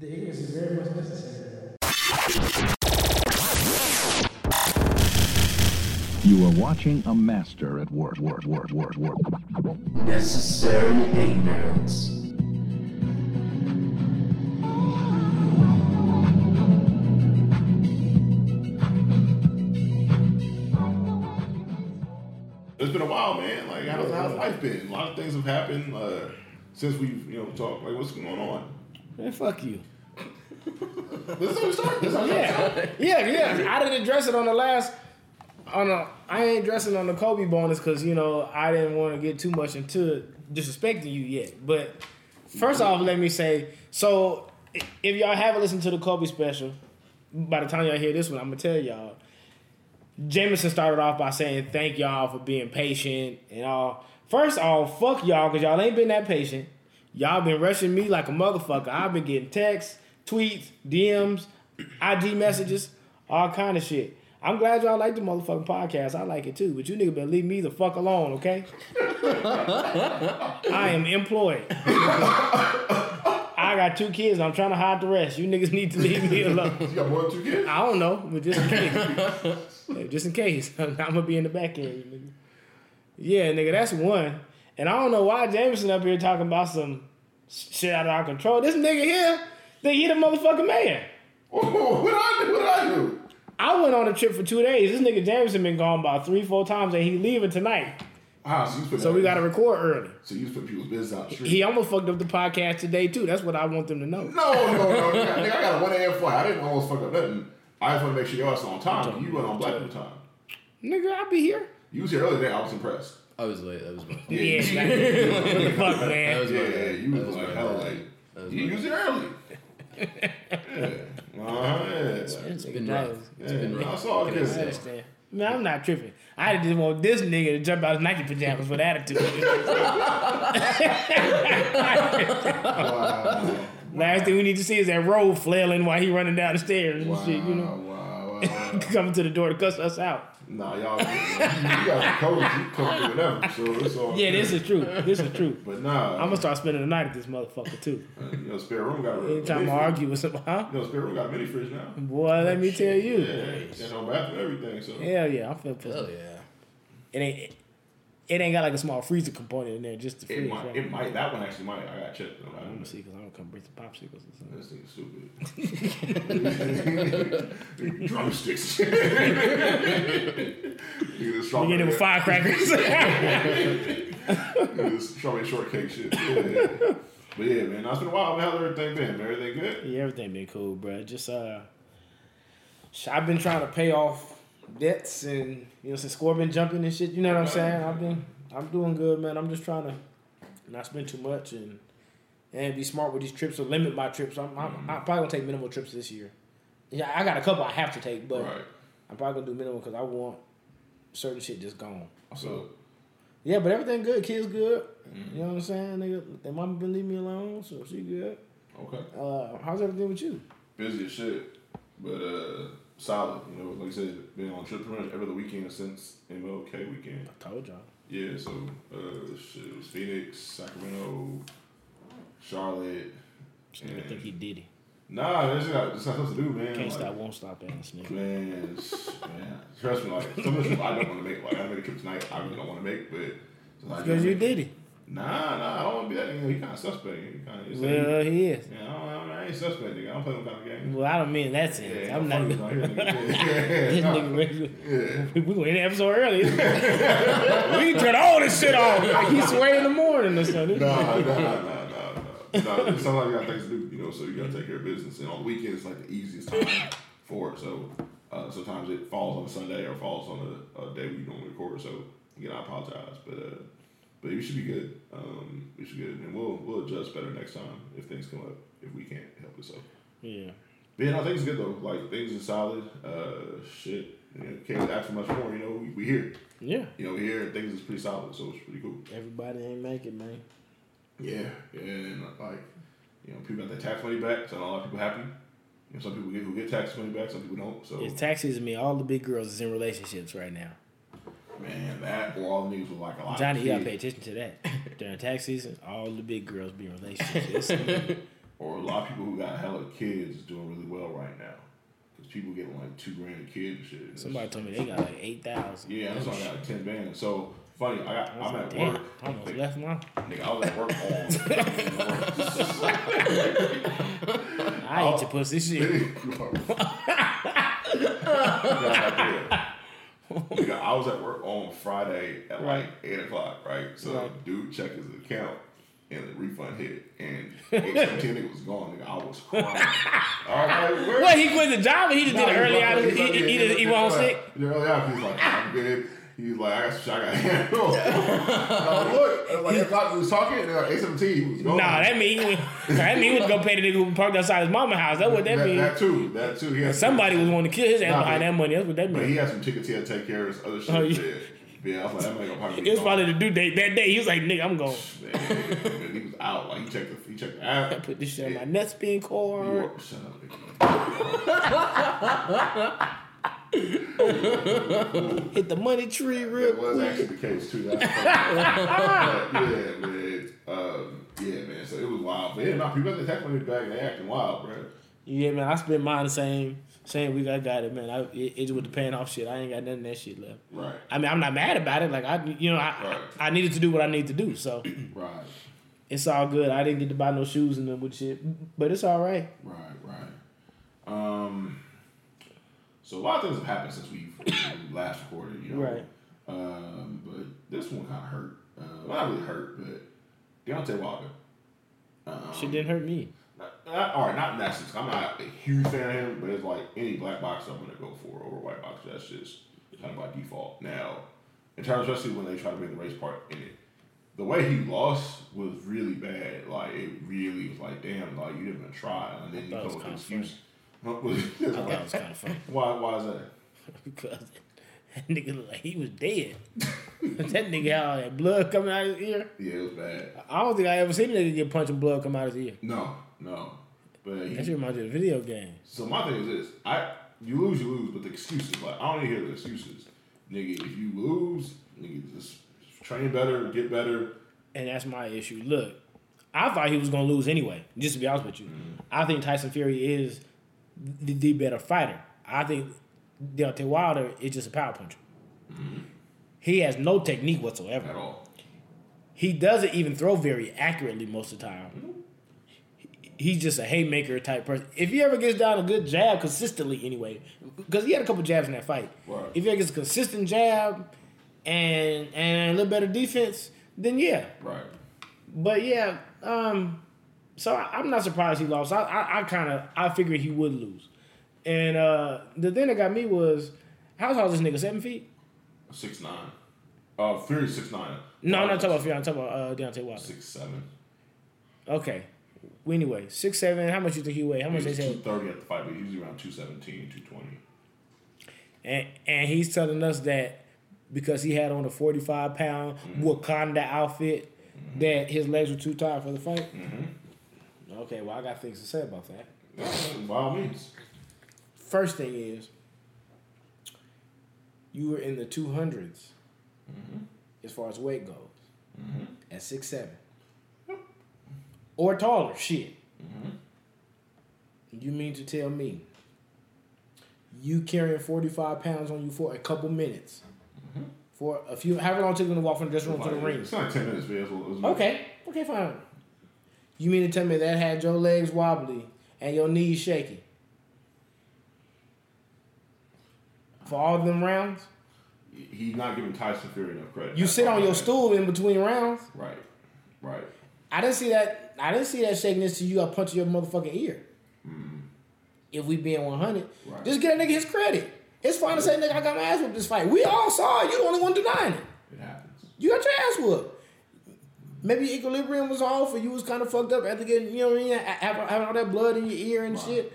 The ignorance is very much necessary. You are watching a master at work, work, work, work, work. Necessary ignorance. It's been a while, man. Like, how's, how's life been? A lot of things have happened uh, since we've, you know, talked. Like, what's going on? Man, fuck you. This is how we start. This is how. Yeah, yeah, yeah. I didn't address it on the last. On the, I ain't dressing on the Kobe bonus because you know I didn't want to get too much into disrespecting you yet. But first off, let me say so. If y'all haven't listened to the Kobe special, by the time y'all hear this one, I'm gonna tell y'all. Jameson started off by saying thank y'all for being patient and all. First off, fuck y'all because y'all ain't been that patient. Y'all been rushing me like a motherfucker. I've been getting texts, tweets, DMs, IG messages, all kind of shit. I'm glad y'all like the motherfucking podcast. I like it too, but you nigga better leave me the fuck alone, okay? I am employed. I got two kids. I'm trying to hide the rest. You niggas need to leave me alone. You got more than two kids? I don't know, but just in case. Just in case. I'm gonna be in the back end, nigga. Yeah, nigga, that's one. And I don't know why Jameson up here talking about some shit out of our control. This nigga here think he the motherfucking man. what did I do? What did I do? I went on a trip for two days. This nigga Jameson been gone about three, four times, and he leaving tonight. Ah, so, you So we gotta record early. So you put people's business out the street. He almost fucked up the podcast today too. That's what I want them to know. No, no, no. nigga, nigga, I got a 1 a.m. flight. I didn't almost fuck up nothing. I just want to make sure y'all was on time. You went on black people time. Nigga, I'll be here. You was here earlier today. I was impressed. I was late. That was my fault. Yeah, Yeah, you- man. fuck, That man? was Yeah, my yeah, you was was like my hella late. You was here early. Yeah. Uh-huh, yeah. It's been rough. It's been rough. I saw Can I it. I understand. Man, I'm not tripping. I just want this nigga to jump out his Nike pajamas with attitude. Last thing we need to see is that road flailing while he running down the stairs and Wow, shit, you know. wow, wow. Coming to the door to cuss us out. Nah, y'all, you got some codes. You come through whatever. So it's all Yeah, good. this is true. This is true. But nah, I'm gonna start spending the night at this motherfucker too. Uh, you know, spare room got a Anytime I mini argue with somebody, huh? fridge. You know, spare room got a mini fridge now. Boy, let me tell you. Yeah, and no bathroom, everything. So Hell yeah, I'm feeling pissed. Hell yeah. It ain't it ain't got like a small freezer component in there, just the it fridge. might, right? it might. That one actually might. I got checked. though. I Let don't me know. see, cause Don't come bring some popsicles or something. This stupid. Drumsticks. Nigga, You get it with firecrackers. This strawberry shortcake shit. Yeah. But yeah, man, it's been a while. Man, how's everything been? Man, everything good? Yeah, everything been cool, bro. Just uh, I've been trying to pay off debts and you know since score been jumping and shit. You know what I'm saying? I've been I'm doing good, man. I'm just trying to not spend too much and and be smart with these trips or limit my trips. I'm, I'm, I'm probably gonna take minimal trips this year. Yeah, I got a couple I have to take, but Right. I'm probably gonna do minimal because I want certain shit just gone. So, Yeah, but everything good. Kids good. You know what I'm saying? Nigga, their mama been leaving me alone, so she good. okay. Uh, how's everything with you? Busy as shit, but uh, solid. You know, like I said, been on trip pretty much every weekend since MLK weekend. I told y'all. Yeah, so uh, shit, it was Phoenix, Sacramento, Charlotte. Nigga and- think he did it. Nah, that's not, that's not supposed to do, man. Can't Like, stop, won't stop ass nigga. Man, man, trust me. Like some of the trips I don't want to make. Like I made a trip tonight. I really don't want to make, but like, Because you did it. Nah, nah, I don't want to be that. You know, he kind of suspect. He kind of. Well, he is. yeah, I, don't, I ain't suspect. Nigga. I don't play them kind of games. Well, I don't mean in that sense. Yeah, I'm not. funny This out here, nigga. Yeah, nigga nah. regular. Yeah. We we went in the episode early. we can turn all this shit off. Like he sway in the morning or something. Nah, nah, nah, Sometimes you got things to do, you know, so you got to take care of business. And on the weekend, it's like the easiest time for it. So uh, sometimes it falls on a Sunday or falls on a, a day we don't record. So again, I apologize, but uh, but we should be good. Um, we should be good, and we'll we'll adjust better next time if things come up if we can't help it. So. Yeah. But yeah, no, things are good though. Like things are solid. Uh, shit, you know, can't ask for much more. You know, we, we here. Yeah. You know, we here things is pretty solid, so it's pretty cool. Everybody ain't make it, man. Yeah, yeah, and like, you know, people got their tax money back, so a lot of people happy. You know, some people get who get tax money back, some people don't. So It's tax season. Me, all the big girls is in relationships right now. man, that or all the niggas with like a lot. Johnny, of you gotta pay attention to that. During tax season, all the big girls be in relationships. Or a lot of people who got hella kids is doing really well right now. Because people getting like two grand a kid and shit. Somebody told me they got like eight thousand. Yeah, that's why I got like ten bands. So funny, I got I'm at Damn, work. I almost Nigga, left my. nigga, I was at work on. I eat your pussy shit. Nigga, I was at work on Friday at Right. like eight o'clock, right? So Right. dude checked his account and the refund hit and seventeen nigga was gone, nigga. I was crying. I was like, where? What he quit the job and he just Nah, did it he early like- out. He, he was he, like- he, he just- was he like- won't sick. Yeah, early out, he's like, I'm good. He's like, I got some shit I got to handle. I look, I was like, eight o'clock, we was talking, and like eight seventeen, he was. Nah, that mean he that mean he was gonna pay the nigga who parked outside his mama house. That's what that, that, mean. that too, that too. He Somebody was wanting to kill his ass Nah, behind that money. That's what that mean. But he had some tickets he had to take care of his other shit. Oh, yeah. yeah. I was like, that gonna probably It was probably the due date that day. He was like, nigga, I'm going. Man, he was out. Like he checked the he checked the app. I put this shit on my He cord. walked- Shut up, nigga. Hit the money tree real quick. That was quick. actually the case too. Yeah, man. Um, yeah, man. So it was wild. But yeah, no, people got the tech money back and they acting wild, bro. Yeah, man. I spent mine the same same week I got it, man. I, it, it's with the paying off shit. I ain't got nothing of that shit left. Right, I mean, I'm not mad about it. Like I, you know, I, Right. I needed to do what I need to do, so right, it's all good. I didn't get to buy no shoes and them with shit, but it's all right. right, right. Um, so a lot of things have happened since we last recorded, you know. Right. Um, but this one kind of hurt. Uh, well, not really hurt, but Deontay Wilder. Um, Shit didn't hurt me. Not, not, all right, not in that sense. I'm not a huge fan of him, but it's like any black boxer I'm gonna go for over white boxer. That's just kind of by default. Now, in terms, especially when they try to bring the race part in it, the way he lost was really bad. Like it really was like, damn, like you didn't even try, and then you come with an kinda excuse. I thought it was kind of funny why? Why is that? because that nigga looked like he was dead. that nigga had all that blood coming out of his ear. Yeah, it was bad. I don't think I ever seen a nigga get punched and blood come out of his ear. No, no. But That shit reminds me of a video game. So my thing is this: I you lose, you lose, but the excuses, like I don't even hear the excuses, nigga. If you lose, nigga, just train better, get better. And that's my issue. Look, I thought he was gonna lose anyway. Just to be honest with you, mm-hmm. I think Tyson Fury is the, the better fighter. I think Deontay Wilder is just a power puncher. He has no technique whatsoever. at all. He doesn't even throw very accurately most of the time. He- He's just a haymaker type person. If he ever gets down a good jab consistently, anyway, because he had a couple jabs in that fight. Right. If he ever gets a consistent jab and and a little better defense, then yeah. Right. But yeah, um, so I, I'm not surprised he lost. I I, I kind of I figured he would lose, and uh, the thing that got me was how tall is this nigga? Seven feet? Six nine. Uh, Fury six nine. No, I'm not talking about Fury. I'm talking about uh, Deontay Wilder. six seven. Okay. Well, anyway, six seven. How much you think he weigh? How He much they was two say? thirty at the fight, but he's around 217, 220. And and he's telling us that because he had on a forty five pound Wakanda outfit, that his legs were too tired for the fight. Okay, well I got things to say about that. By all means. First thing is, you were in the two hundreds mm-hmm. as far as weight goes mm-hmm. at six seven or taller. Shit. Mm-hmm. You mean to tell me you carrying forty five pounds on you for a couple minutes for a few? However long it took you to walk from the dressing room to the ring? It's not ten minutes, but it's, it's Okay. Okay, fine. You mean to tell me that had your legs wobbly and your knees shaky? For all of them rounds? He's not giving Tyson Fury enough credit. You That's sit on your saying. stool in between rounds. Right. Right. I didn't see that. I didn't see that shakiness till you got punched in your motherfucking ear. Mm-hmm. If we being one hundred, Right. just get a nigga his credit. It's fine to say, nigga, I got my ass whooped this fight. We all saw it. You the only one denying it. It happens. You got your ass whooped. Maybe equilibrium was off, or you was kind of fucked up after getting, you know what I mean, having, having all that blood in your ear and Right. shit.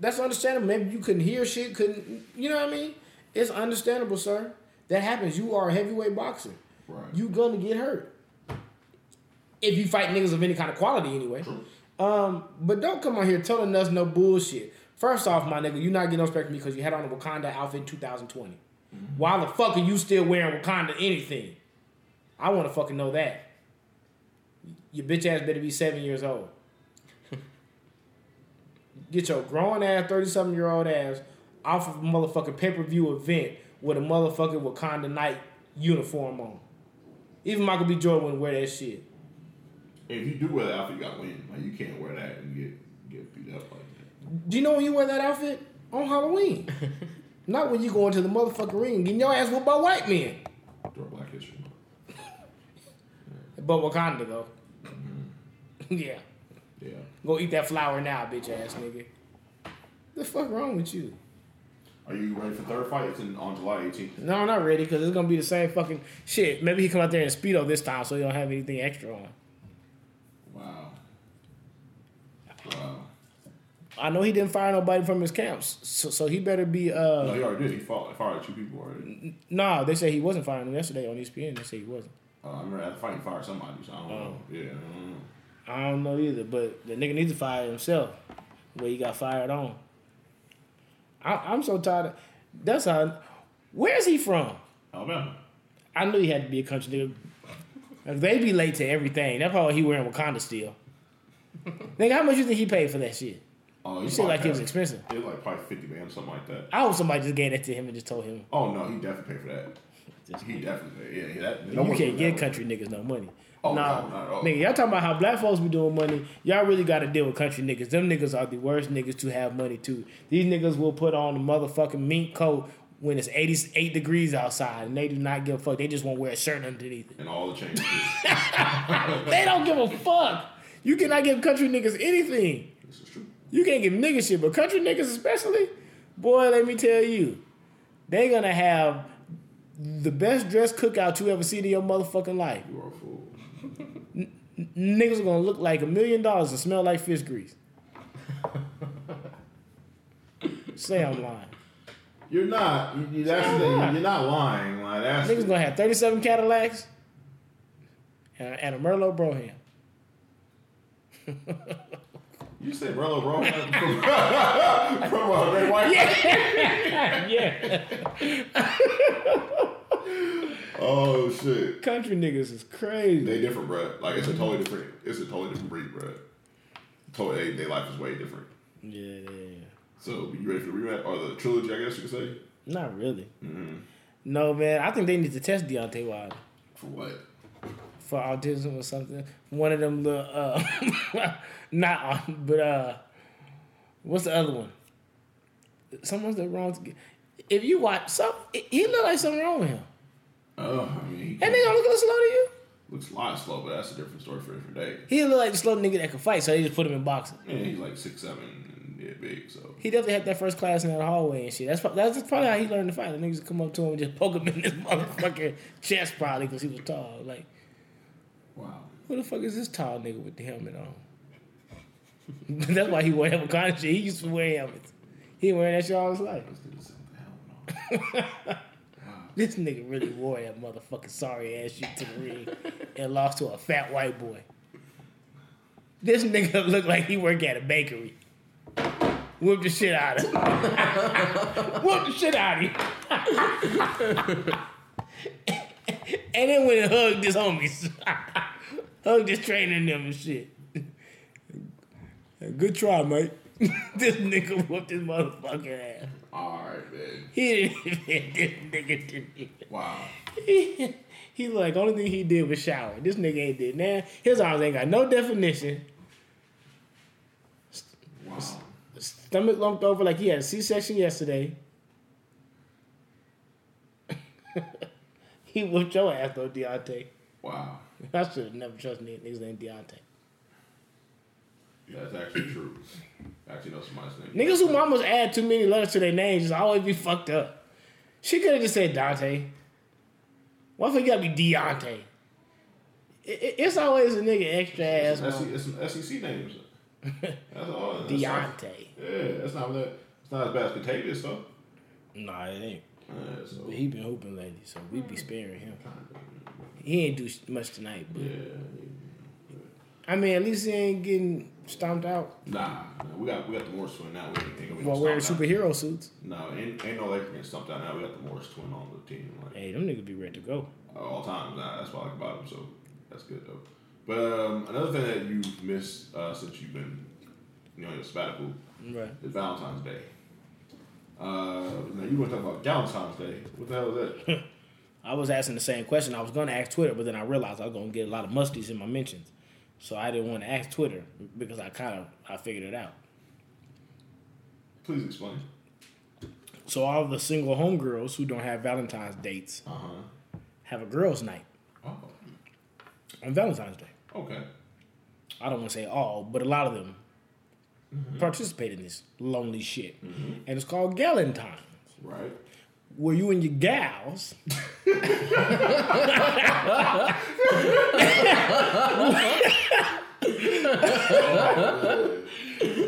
That's understandable. Maybe you couldn't hear shit, couldn't, you know what I mean? It's understandable, sir. That happens. You are a heavyweight boxer. Right. You gonna get hurt. If you fight niggas of any kind of quality, anyway. Um, but don't come on here telling us no bullshit. First off, my nigga, you not getting no respect from me because you had on a Wakanda outfit in 2020. Why the fuck are you still wearing Wakanda anything? I want to fucking know that. Your bitch ass better be seven years old. get your grown ass thirty something year old ass off of a motherfucking pay per view event with a motherfucking Wakanda night uniform on. Even Michael B. Jordan wouldn't wear that shit. If you do wear that outfit, you got to win. Like you can't wear that and get get beat up like that. Do you know when you wear that outfit on Halloween? Not when you go into the motherfucking ring getting your ass whooped by white men. During Black History. But Wakanda though. yeah. Yeah. Go eat that flour now, bitch ass nigga. The fuck wrong with you? Are you ready for third fight? It's in, on July 18th. No, I'm not ready because it's gonna be the same fucking shit. Maybe he come out there in speedo this time, so he don't have anything extra on. Wow. Wow. I know he didn't fire nobody from his camps, so, so he better be. No, uh he already did. He fought, fired two people already. Nah, they say he wasn't firing them yesterday on ESPN. They say he wasn't. Uh, I remember at the fight, he fired somebody. So I don't know. Yeah, I don't know. I don't know either, but the nigga needs to fire himself. Where he got fired on. I, I'm so tired. Of, that's how. Where's he from? Alabama. I knew he had to be a country nigga. Like, they be late to everything. That's probably why he wearing Wakanda still. nigga, how much do you think he paid for that shit? Oh, You said like it was expensive. It was like probably 50 bands, something like that. I hope somebody just gave that to him and just told him. Oh, no, he definitely paid for that. He definitely paid. Yeah, that, no you can't get country niggas no money. Oh, nah, no, not at all. nigga, y'all talking about how black folks be doing money. Y'all really got to deal with country niggas. Them niggas are the worst niggas to have money too. These niggas will put on a motherfucking mink coat when it's 88 degrees outside and they do not give a fuck. They just won't wear a shirt underneath it. And all the changes. They don't give a fuck. You cannot give country niggas anything. this is true. You can't give niggas shit, but country niggas especially, boy, let me tell you, they gonna have the best dressed cookout you ever seen in your motherfucking life. You are a fool. Niggas are gonna look like a million dollars and smell like fish grease. Say I'm lying. You're not. You, you, that's the thing. You're not lying. Like, that's Niggas gonna have 37 Cadillacs and, and a Merlot Broham. You said Rello Bro from, from uh, Red White. yeah. Oh shit. Country niggas is crazy. They different, bro. Like it's a totally different. It's a totally different breed, bro. Totally, they, their life is way different. yeah, yeah, yeah. So you ready for the rematch or the trilogy? I guess you could say. Not really. No, man. I think they need to test Deontay Wilder For what? for autism or something. One of them little, uh, not but uh, what's the other one? Someone's that wrong. If you watch some, he look like something wrong with him. Oh, I mean, That nigga don't look slow to you. looks a lot slow, but that's a different story for a different day. He look like the slow nigga that can fight, so they just put him in boxing. Yeah, he's like six seven and yeah, big. So He definitely had that first class in that hallway and shit. That's that's probably how he learned to fight. The niggas come up to him and just poke him in his motherfucking chest, probably because he was tall. Like, wow. who the fuck is this tall nigga with the helmet on? that's why he wore helmet kind of shit. He used to wear helmets. He wearing that shit all his life. This nigga really wore that motherfucking sorry ass shit to the ring and lost to a fat white boy. This nigga looked like he worked at a bakery. Whoop the shit out of him. Whoop the shit out of him. and then went and hugged his homies. hugged his trainer them and shit. Good try, mate. this nigga whooped his motherfucking ass. All right, man. He didn't this nigga didn't even. Wow. He, he like only thing he did was shower. This nigga ain't did now. His arms ain't got no definition. Wow. Stomach lumped over like he had a C section yesterday. he whooped your ass though, Deontay. Wow. I should have never trusted niggas named Deontay. That's actually true. Actually know somebody's name. Niggas who mamas add too many letters to their names just always be fucked up. She could have just said Dante. Why fuck you gotta be Deontay? It, it- it's always a nigga extra ass. It's, it's some SEC names. That's all. That's not, Deontay. yeah, that's not that. It's not as bad as Contagious, though. Nah, it ain't. Yeah, so But he been hooping lately, so we be sparing him. He ain't do much tonight, but yeah. I mean, at least he ain't getting stomped out Nah, nah, we got we got the Morris twin now. We ain't, ain't while wearing stomp out. superhero suits. No, ain't, ain't no Lakers getting stumped out now. We got the Morris twin on the team. Like, Hey, them niggas be ready to go. all times. Nah, that's what I like about him. So that's good though. But um, another thing that you've missed uh, since you've been you know, your sabbatical. Right. It's Valentine's Day. Uh, now you want to talk about Valentine's Day? What the hell is that? I was asking the same question. I was going to ask Twitter, but then I realized I was going to get a lot of musties in my mentions. So I didn't want to ask Twitter because I kind of I figured it out. Please explain. So all the single homegirls who don't have Valentine's dates Uh huh. have a girls' night Oh, on Valentine's Day. okay. I don't want to say all, but a lot of them participate in this lonely shit, and it's called Galentine's, Right. Where you and your gals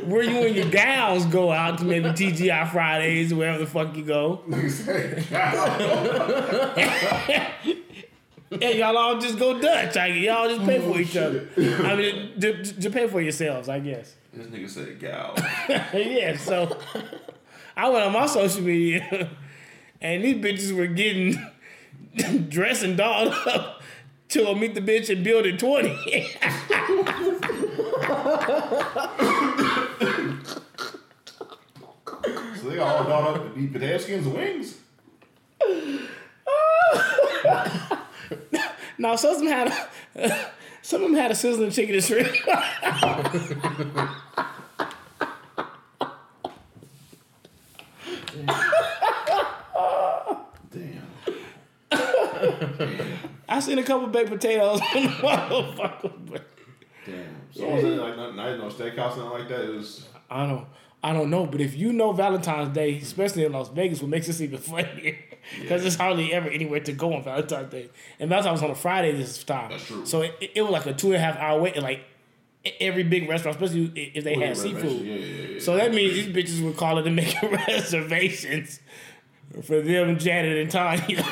where you and your gals go out to maybe TGI Fridays, wherever the fuck you go. And y'all all just go Dutch. I, y'all just pay for each other. Oh, I mean, to, to pay for yourselves, I guess. This nigga said gal. yeah, so I went on my social media and these bitches were getting dressed and dolled up to meet the bitch in building 20. so they got all dolled up to be pedestrians wings. now, some of them had a, some of them had a sizzling chicken and shrimp. Damn. I seen a couple baked potatoes on the motherfucker, but Damn. So was it like not, not no steakhouse nothing like that? It was I don't I don't know, but if you know Valentine's Day, especially in Las Vegas, what makes this even funnier, because there's hardly ever anywhere to go on Valentine's Day, and Valentine's was on a Friday this time. That's true. So it, it was like a two and a half hour wait, and like every big restaurant, especially if they had seafood. Yeah, yeah, yeah. So that means these bitches were calling to make reservations for them, Janet and Tanya.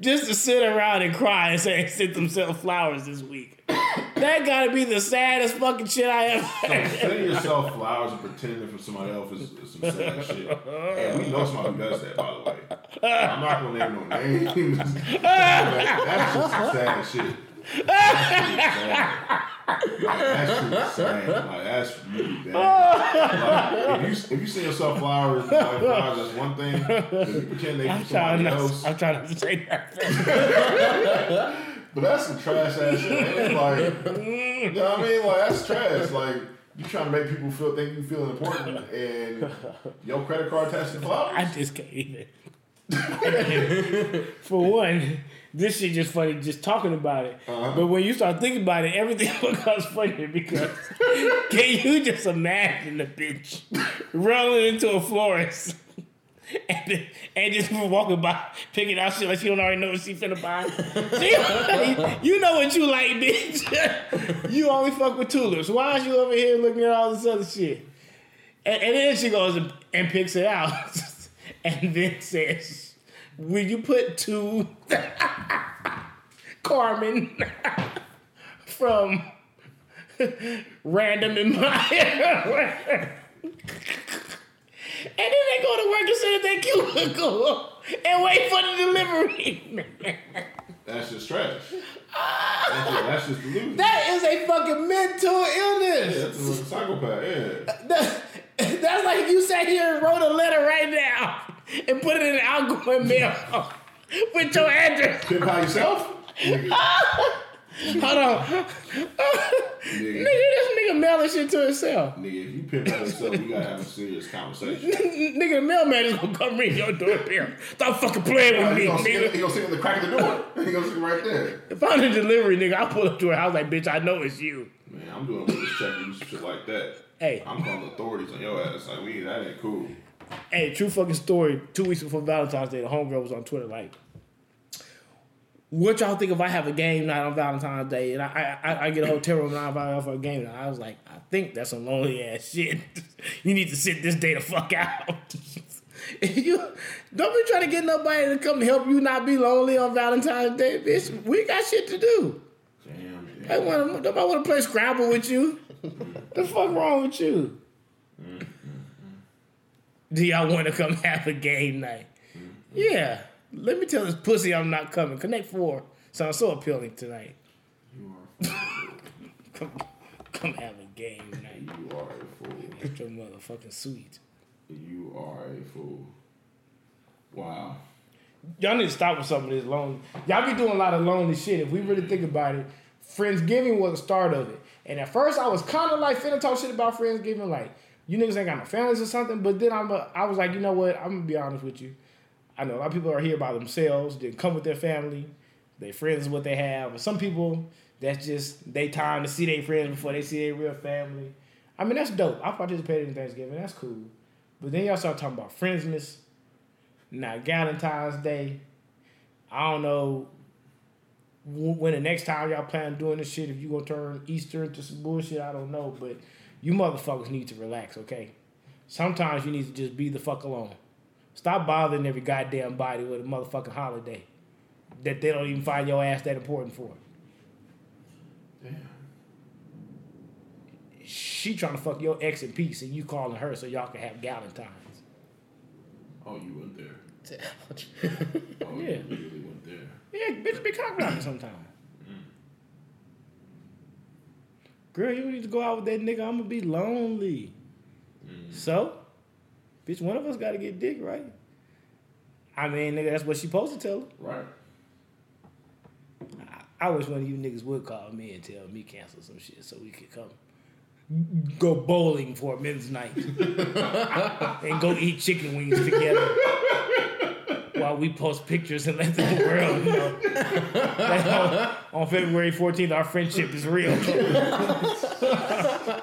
Just to sit around and cry and say sent themselves flowers this week. That gotta be the saddest fucking shit I ever Sending yourself flowers and pretending for somebody else is, is some sad shit. And we know somebody who does that, by the way. I'm not gonna name no names. that's just some sad shit. That shit sad. Like, that shit is sad. Like, that's really bad. Like, if you if you send yourself flowers, like flowers, that's one thing. If you pretend they I'm trying somebody not, else, I'm trying to say that. but that's some trash ass shit. Man. Like, you know what I mean? Like that's trash. Like you trying to make people feel think you feel important, and your credit card attached to flowers. I just can't even. For one, this shit just funny just talking about it. Uh-huh. But when you start thinking about it, everything becomes funnier because can you just imagine the bitch rolling into a florist and, and just walking by picking out shit like she don't already know what she finna buy? She- you know what you like, bitch. you only fuck with tulips. Why is you over here looking at all this other shit? And, and then she goes and, and picks it out and then says, Will you put two Carmen from Random in my And then they go to work and sit at their cubicle and wait for the delivery. That's just trash. That's just, that's just delusion. that is a fucking mental illness. That's a psychopath. Yeah. That- that's like if you sat here and wrote a letter right now and put it in an outgoing mail with your address. Pimp out yourself. Nigga, Hold on. nigga, nigga, this nigga mailing shit to himself. nigga, if you pimp out yourself, we gotta have a serious conversation. nigga, the mailman is gonna come ring your door, doorbell. Stop fucking playing with me, gonna, sit, nigga. he gonna sit in the crack of the door. He gonna sit right there. If I'm the delivery nigga, I pull up to her house like, bitch, I know it's you. Man, I'm doing a check and some shit like that. Hey. I'm calling the authorities on your ass. Like, we that ain't cool. Hey, true fucking story. Two weeks before Valentine's Day, the homegirl was on Twitter like, "What y'all think if I have a game night on Valentine's Day and I I, I get a hotel room and I invite y'all for a game night?" I was like, "I think that's some lonely ass shit. you need to sit this day the fuck out." you don't be trying to get nobody to come help you not be lonely on Valentine's Day, bitch. We got shit to do. Damn. I want nobody want to play Scrabble with you. the fuck wrong with you? Mm. Do y'all want to come have a game night? Yeah. Let me tell this pussy I'm not coming. Connect Four sounds so appealing tonight. You are. come have a game night. You are a fool. Get your motherfucking sweet. You are a fool. Wow. Y'all need to stop with some of this lonely. Y'all be doing a lot of lonely shit. If we really think about it, Friendsgiving was the start of it. And at first, I was kind of like finna talk shit about Friendsgiving, like you niggas ain't got no families or something. But then I'm, a, I was like, you know what? I'm gonna be honest with you. I know a lot of people are here by themselves. They come with their family. Their friends is what they have. And some people, that's just they time to see their friends before they see their real family. I mean, that's dope. I participated in Thanksgiving. That's cool. But then y'all start talking about Friendsmas. Now Valentine's Day. I don't know when the next time y'all plan on doing this shit. If you gonna turn Easter into some bullshit, I don't know. But you motherfuckers need to relax, okay? Sometimes you need to just be the fuck alone. Stop bothering every goddamn body with a motherfucking holiday that they don't even find your ass that important for. Damn. She trying to fuck your ex in peace, and you calling her so y'all can have Galentine's. Oh, you went there. Oh, Yeah. you literally went there. Yeah, bitch be cock blocking sometimes. Girl, you need to go out with that nigga. I'm gonna be lonely. Mm-hmm. So, bitch, one of us gotta get dick, right? I mean, nigga, that's what she supposed to tell her. Right. I wish one of you niggas would call me and tell me cancel some shit so we could come go bowling for a men's night and go eat chicken wings together while we post pictures and let the world know that on, on February 14th our friendship is real.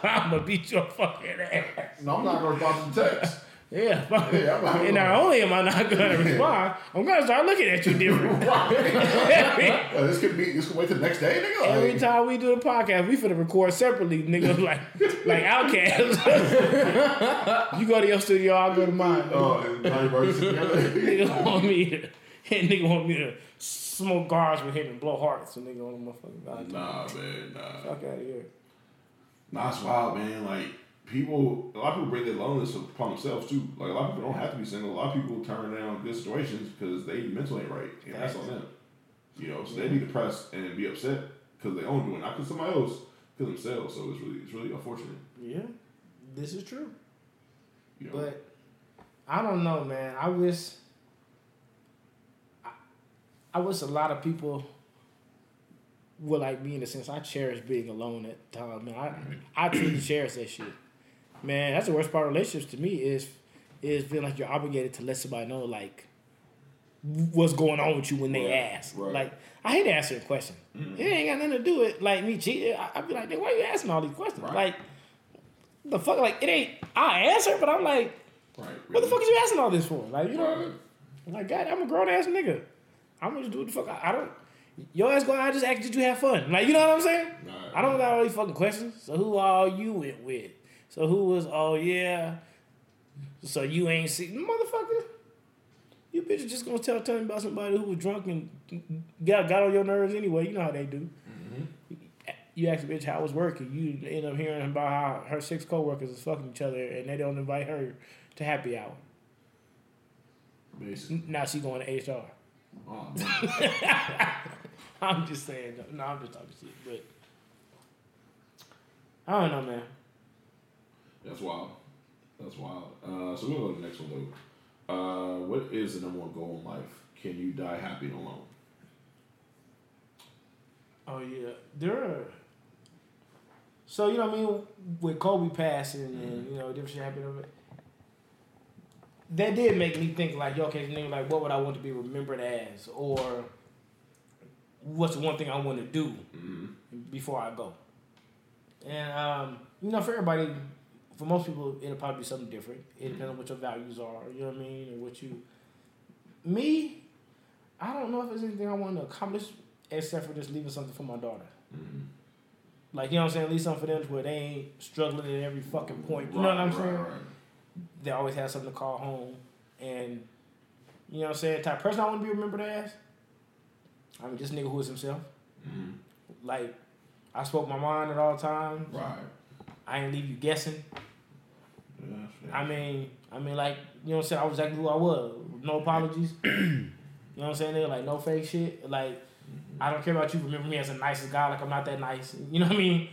I'm gonna beat your fucking ass. No, I'm not gonna respond to the text. Yeah, Yeah, and not only am I not gonna respond, I'm gonna start looking at you different. Uh, this could be. This could wait till the next day, nigga. Like, Every time we do the podcast, we finna record separately, nigga. Like, like OutKast. you go to your studio, I'll go to mine. Oh, and Johnny Burns together. nigga want me to, and nigga want me to smoke guards with him and blow hearts. So nigga on the motherfucking. Nah, man, nah. Fuck out of here. Nah, it's wild, man. Like people, a lot of people bring their loneliness upon themselves too. Like a lot of people don't have to be single. A lot of people turn down good situations because they mentally ain't right, and that's on them. You know, so they be depressed and be upset because they own doing, not because somebody else, because themselves. So it's really, it's really unfortunate. Yeah, this is true. You know, But I don't know, man. I wish. I, I wish a lot of people were like me in the sense I cherish being alone at the time. Man, I I truly cherish that shit. Man, that's the worst part of relationships to me is is feeling like you're obligated to let somebody know like what's going on with you when they Right, ask. right. Like I hate answering questions. It ain't got nothing to do with like me cheating. I, I be like, "Nigga, why you asking all these questions? Right. Like the fuck like it ain't I answer, but I'm like, right? what the fuck is you asking all this for? Like, you know, like God, I'm a grown ass nigga. I'm gonna just do what the fuck I, I don't. Your ass go. I just asked did you have fun? Like, you know what I'm saying? I don't got all these fucking questions. So who all you went with? So who was? Oh yeah. So you ain't see motherfucker. You bitches just gonna tell tell me about somebody who was drunk and got got on your nerves anyway. You know how they do. Mm-hmm. You ask a bitch how it was working. You end up hearing about how her six coworkers is fucking each other and they don't invite her to happy hour. Basically. Now she going to HR. Oh. I'm just saying. No, I'm just talking shit. But I don't know, man. That's wild. That's wild. Uh, so we'll go to the next one though. Uh, what is the number one goal in life? Can you die happy and alone? Oh yeah, there are. So you know what I mean with Kobe passing and you know different shit happening. That did make me think like, yo, okay, nigga, like, what would I want to be remembered as, or what's the one thing I want to do before I go? And um, you know, for everybody, for most people, it'll probably be something different. It mm-hmm. depends on what your values are. You know what I mean, or what you. Me, I don't know if there's anything I want to accomplish except for just leaving something for my daughter. Mm-hmm. Like, you know what I'm saying? Leave something for them where they ain't struggling at every fucking point. You know what I'm Right, saying? right. They always have something to call home. And, you know what I'm saying? Type of person I want to be remembered as. I mean, this nigga who is himself. Mm-hmm. Like, I spoke my mind at all times. Right. I ain't leave you guessing. Yeah, I mean, I mean, like, you know what I'm saying? I was exactly who I was. No apologies. you know what I'm saying? They're like, no fake shit. Like, I don't care about you remember me as the nicest guy. Like, I'm not that nice. You know what I mean?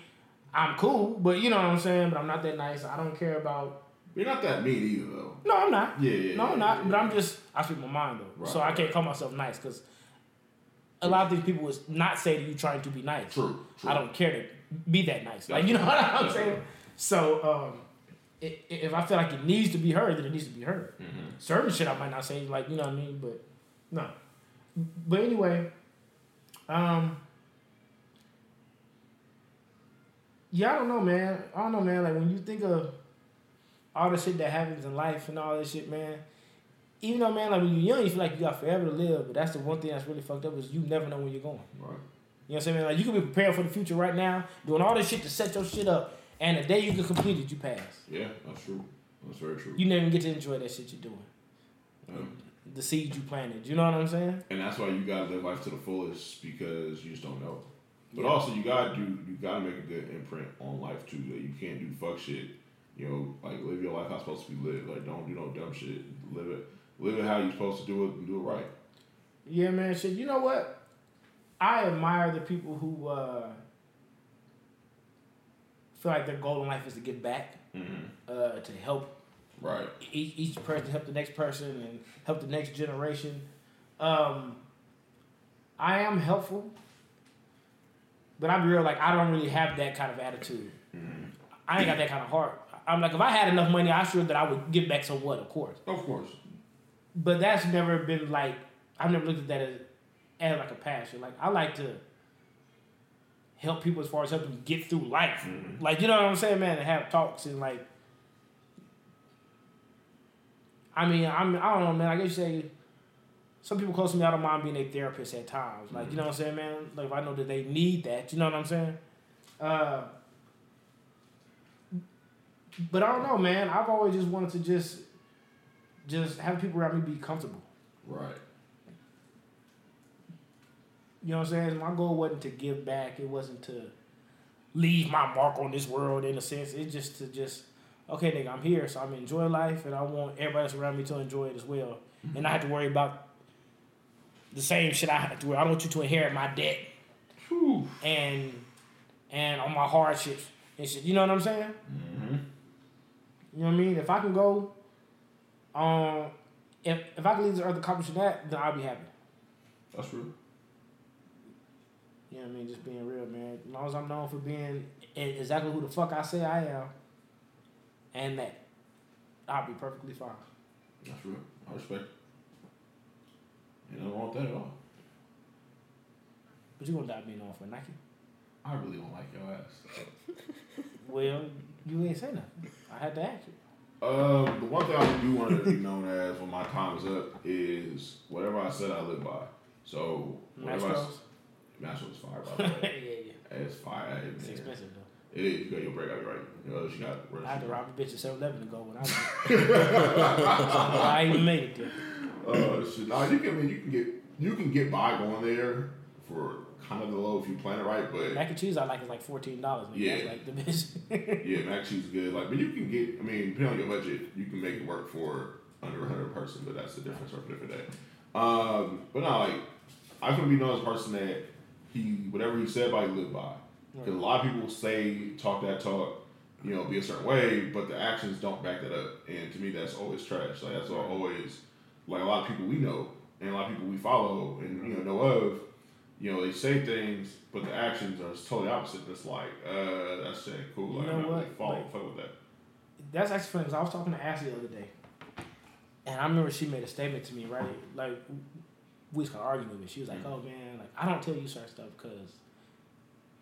I'm cool, but you know what I'm saying. But I'm not that nice. I don't care about. You're not that mean either, though. No, I'm not. Yeah, yeah, No, I'm not. yeah, But yeah. I'm just. I speak my mind though, Right, so I can't call myself nice because a lot of these people is not say to you trying to be nice. True, true. I don't care to be that nice. Like you know what I'm saying. So um, i- i- if I feel like it needs to be heard, then it needs to be heard. Mm-hmm. Certain shit I might not say, like you know what I mean, but no. But anyway, um, yeah, I don't know, man. I don't know, man. Like when you think of all the shit that happens in life and all this shit, man. Even though, man, like when you're young, you feel like you got forever to live, but that's the one thing that's really fucked up is you never know when you're going. Right. You know what I'm saying? Like you can be prepared for the future right now, doing all this shit to set your shit up, and the day you can complete it, you pass. Yeah, that's true. That's very true. You never get to enjoy that shit you're doing. Yeah. The seed you planted. You know what I'm saying? And that's why you gotta live life to the fullest because you just don't know. But Yeah. also you gotta do you gotta make a good imprint on life too. That you can't do fuck shit. You know, like live your life how it's supposed to be lived. Like don't do no dumb shit. Live it live it how you're supposed to do it and do it right. Yeah, man. Shit. You know what? I admire the people who uh, feel like their goal in life is to give back, Mm-hmm. uh, to help Right. each, each person help the next person and help the next generation. Um, I am helpful, but I'm real like I don't really have that kind of attitude. I ain't got that kind of heart. I'm like if I had enough money, I'm sure that I would give back somewhat, of course. Of course. But that's never been like I've never looked at that as, as like a passion. Like I like to help people as far as helping them get through life. Like you know what I'm saying, man, and have talks and like I mean, I'm I don't know, man. I guess you say some people close to me, I don't mind being a therapist at times. Like, you know what I'm saying, man? Like if I know that they need that, you know what I'm saying? Uh but I don't know, man. I've always just wanted to just just have people around me be comfortable. Right. You know what I'm saying? My goal wasn't to give back. It wasn't to leave my mark on this world in a sense. It's just to just, okay, nigga, I'm here, so I'm enjoying life, and I want everybody else around me to enjoy it as well. And I have to worry about the same shit I have to worry. I don't want you to inherit my debt Whew. and and on my hardships and shit. You know what I'm saying? You know what I mean? If I can go, um, if if I can leave this earth accomplishing that, then I'll be happy. That's true. You know what I mean? Just being real, man. As long as I'm known for being exactly who the fuck I say I am, and that, I'll be perfectly fine. That's real. I respect it. Ain't nothing wrong with that at all. But you gonna die being known for Nike? I really don't like your ass. Well, you ain't say nothing. I had to ask you. Um, the one thing I do want to be known as when my time is up is whatever I said I live by. So whatever I Mastros? S- Mastro's fire by the yeah, way. yeah. It's fire. Hey, it's expensive, though. It is. You got your break. I'll right. You know, she got. I had to rob a bitch at 7-Eleven to go when I was. I even made it there. Uh, shit. Nah, you can. I mean, you can get. You can get by going there for kind of the low if you plan it right, but Mac and cheese I like is like fourteen dollars. Yeah. That's like the bitch. yeah, mac and cheese is good. Like, but you can get. I mean, depending on your budget, you can make it work for under a hundred person. But that's the difference for a different day. Um, but no, like I can be known as a person that he whatever he said by he lived by. Because a lot of people say talk that talk, you know, be a certain way, but the actions don't back that up. And to me, that's always trash. Like that's always like a lot of people we know and a lot of people we follow and you know know of. You know, they say things, but the actions are totally opposite. It's like, uh, that's shit cool. You Like, know I'm what? really follow, Like- fuck with that. That's actually funny because I was talking to Ashley the other day, and I remember she made a statement to me. Right, like we was kind of arguing with it. She was like, mm. "Oh man, like I don't tell you certain stuff because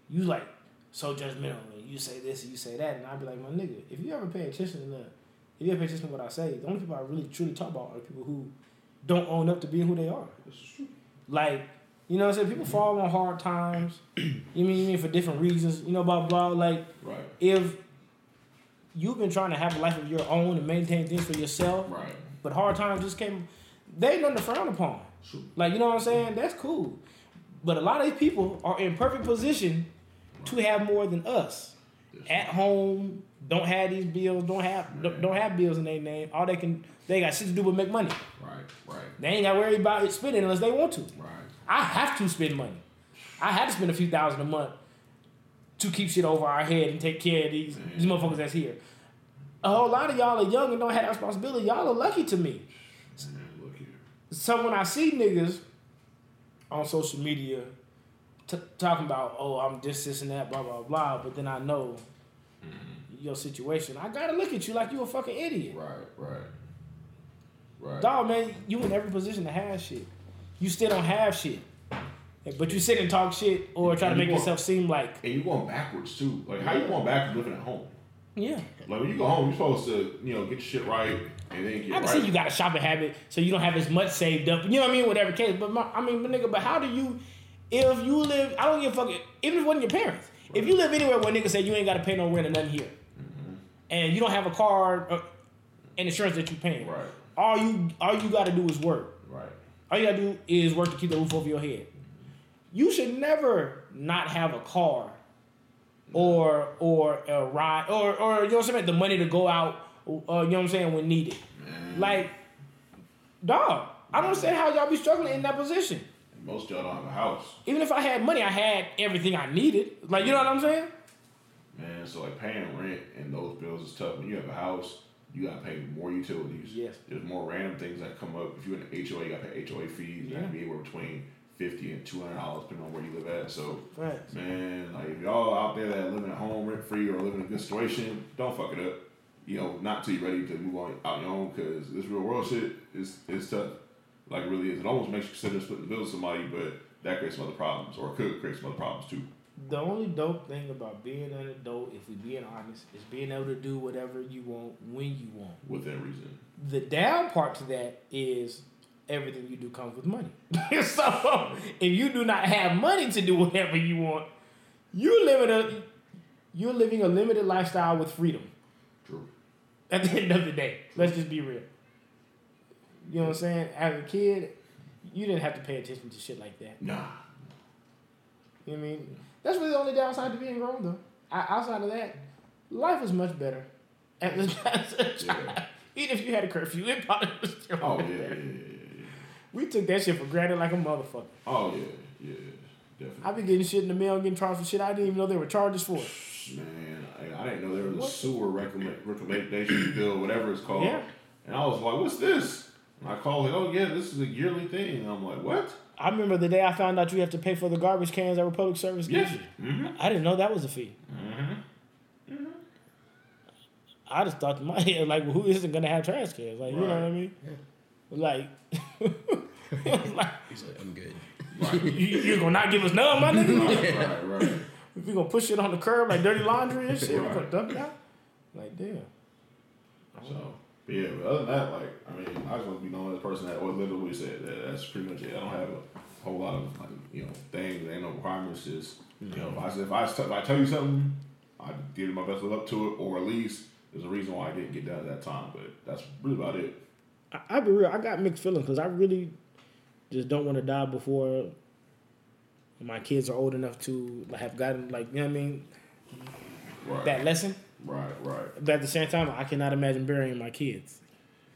you like so judgmental and you say this and you say that." And I'd be like, "My nigga, if you ever pay attention to the, if you ever pay attention to what I say, the only people I really truly talk about are people who don't own up to being who they are. This is true. Like." You know what I'm saying? People fall on hard times. you mean you mean for different reasons, you know, blah blah. Like Right, if you've been trying to have a life of your own and maintain things for yourself, right. but hard times just came, they ain't nothing to frown upon. Like you know what I'm saying? That's cool. But a lot of these people are in perfect position to have more than us. At home, don't have these bills, don't have don't, don't have bills in their name. All they can they got shit to do but make money. Right, right, They ain't got worry about it spending unless they want to. right. I have to spend money. I have to spend a few thousand a month to keep shit over our head and take care of these these motherfuckers that's here. A whole lot of y'all are young and don't have that responsibility. Y'all are lucky to me. Man, look here. So when I see niggas on social media t- talking about, oh, I'm this, this, and that, blah, blah, blah, but then I know mm-hmm. your situation, I gotta look at you like you a fucking idiot. Right, right, right. Dog, man, you in every position to have shit. You still don't have shit. But you sit and talk shit or try to And you make want- yourself seem like, And you're going backwards too. Like how you going backwards living at home? yeah. Like when you go home, you're supposed to, you know, get your shit right and then get I can right. see you got a shopping habit, so you don't have as much saved up. You know what I mean? Whatever case. But my, I mean, but nigga, but how do you, if you live, I don't give a fuck, even if it wasn't your parents, if you live anywhere where niggas say you ain't got to pay no rent or nothing here, and you don't have a car uh, and insurance that you paying, Right. all you all you got to do is work. right. All you gotta do is work to keep the roof over your head. You should never not have a car or or a ride or or you know what I'm saying, the money to go out, uh, you know what I'm saying, when needed. Like, dog, I don't understand how y'all be struggling in that position. Most y'all don't have a house. Even if I had money, I had everything I needed. Like, you know what I'm saying? Man, so like paying rent and those bills is tough. When you have a house, you gotta pay more utilities. Yes. There's more random things that come up. If you're in an HOA, you gotta pay HOA fees. Yeah. That be anywhere between fifty and two hundred dollars depending on where you live at. So Facts. man, like if y'all out there that living at home rent free or living in a good situation, don't fuck it up. You know, not till you're ready to move on out your own because this real world shit is is tough. Like it really is. It almost makes you consider splitting the bill with somebody, but that creates some other problems or could create some other problems too. The only dope thing about being an adult, if we being honest, is being able to do whatever you want when you want. Within reason. The down part to that is everything you do comes with money. so if you do not have money to do whatever you want, you living a you're living a limited lifestyle with freedom. At the end of the day, let's just be real. You know what I'm saying? As a kid, you didn't have to pay attention to shit like that. Nah. You know what I mean? That's really the only downside to being grown, though. O- Outside of that, life is much better. As a, as a child. Even if you had a curfew, it probably was still Oh yeah, yeah, yeah, yeah. We took that shit for granted like a motherfucker. Oh yeah, yeah, definitely. I be getting shit in the mail, getting charged for shit I didn't even know there were charges for. Man, I, I didn't know there was What? sewer recommend, recommendation bill, whatever it's called. Yeah. And I was like, "What's this?" And I called it. Oh yeah, this is a yearly thing. And I'm like, "What?" I remember the day I found out you have to pay for the garbage cans that Republic Service gives Yeah. you. Mm-hmm. I didn't know that was a fee. I just thought in my head, like, well, who isn't gonna have trash cans? Like, you know what I mean? Like, like He's like, I'm good. you, you gonna not give us none, my nigga? Right, right, right. If you gonna push it on the curb like dirty laundry and shit, we Right. gonna dump it out. Like, damn. So, but yeah, but other than that, like, I mean, I just want to be known as a person that always literally we said. That, that's pretty much it. I don't have a whole lot of like, you know, things. Ain't no requirements. Just you know, if I if I, if I tell you something, I did my best live up to it, or at least there's a reason why I didn't get done at that time. But that's really about it. I, I'll be real. I got mixed feelings because I really just don't want to die before my kids are old enough to have gotten like you know what I mean Right. that lesson. Right. Right. But at the same time, I cannot imagine burying my kids.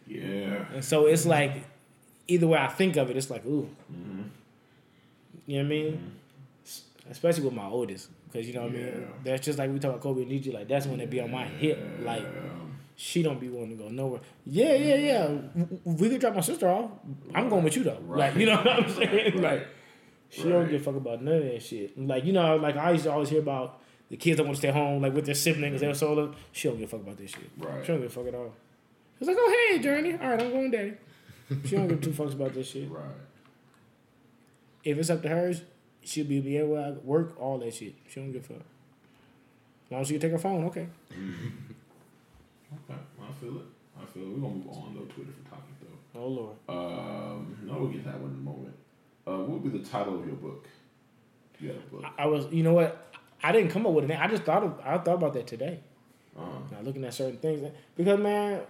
Yeah. And so it's like either way I think of it, it's like ooh, mm-hmm. you know what I mean? S- Especially with my oldest, because you know what I mean. That's just like we talk about Kobe and Gigi. Like that's when they be on my hip. Like she don't be wanting to go nowhere. Yeah, yeah, yeah. We could drop my sister off. I'm going with you though. Like you know what I'm saying? Right. Like she don't Right. give a fuck about none of that shit. Like you know, like I used to always hear about the kids that want to stay home, like with their siblings. They're solo. She don't give a fuck about this shit. Right. She don't give a fuck at all. She's like, oh hey, Journey. All right, I'm going daddy. She don't give two fucks about this shit. Right. If it's up to her, she'll be be able to work all that shit. She don't give a fuck. As long as she can take her phone, okay. Okay. I feel it. I feel it. We're gonna move on though to a different topic though. Oh lord. Um, no, we'll get that one in a moment. Uh, what would be the title of your book? You got a book. I was, you know what? I didn't come up with a name. I just thought of, I thought about that today. Uh, Now looking at certain things because man,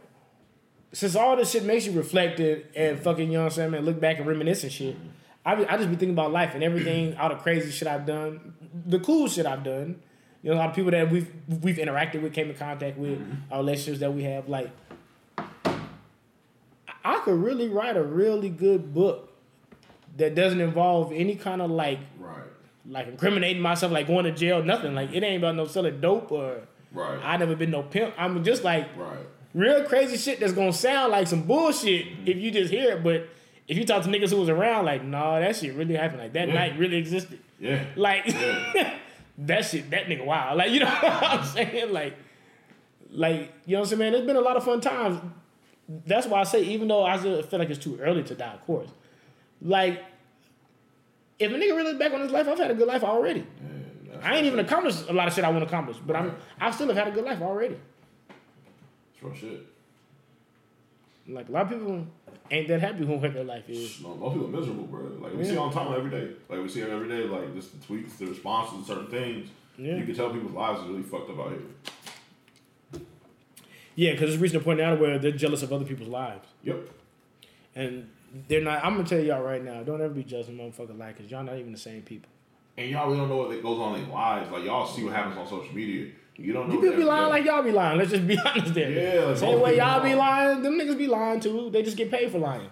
since all this shit makes you reflective and fucking, you know what I'm saying, man, look back and reminisce and shit. I be, I just be thinking about life and everything, all the crazy shit I've done, the cool shit I've done. You know, a lot of people that we've we've interacted with, came in contact with, our relationships that we have. Like, I could really write a really good book that doesn't involve any kind of like right. like incriminating myself, like going to jail, nothing. Like it ain't about no selling dope or Right. I never been no pimp. I'm just like right. real crazy shit that's gonna sound like some bullshit mm-hmm. if you just hear it, but if you talk to niggas who was around, like, nah, that shit really happened. Like that Yeah. night really existed. Yeah. Like Yeah. that shit, that nigga wild. Like, you know what I'm saying? Like, like, you know what I'm saying, man? There's been a lot of fun times. That's why I say, even though I feel like it's too early to die, of course. Like, if a nigga really look back on his life, I've had a good life already. I ain't even that's accomplished a lot of shit I want to accomplish, but I'm I still have had a good life already. real shit. Like a lot of people ain't that happy with what their life is. No, most people are miserable, bro. Like we Yeah. see on time every day. Like we see them every day. Like just the tweets, the responses, to certain things. Yeah. You can tell people's lives is really fucked up out here. Yeah, because it's reaching a point now where they're jealous of other people's lives. Yep. And they're not I'm gonna tell y'all right now, don't ever be judging motherfucker life because y'all not even the same people. And y'all really don't know what goes on in their lives. Like y'all see what happens on social media. You don't know. You people be lying like y'all be lying. Let's just be honest there. Yeah, like Same way y'all be lying, them niggas be lying too. They just get paid for lying.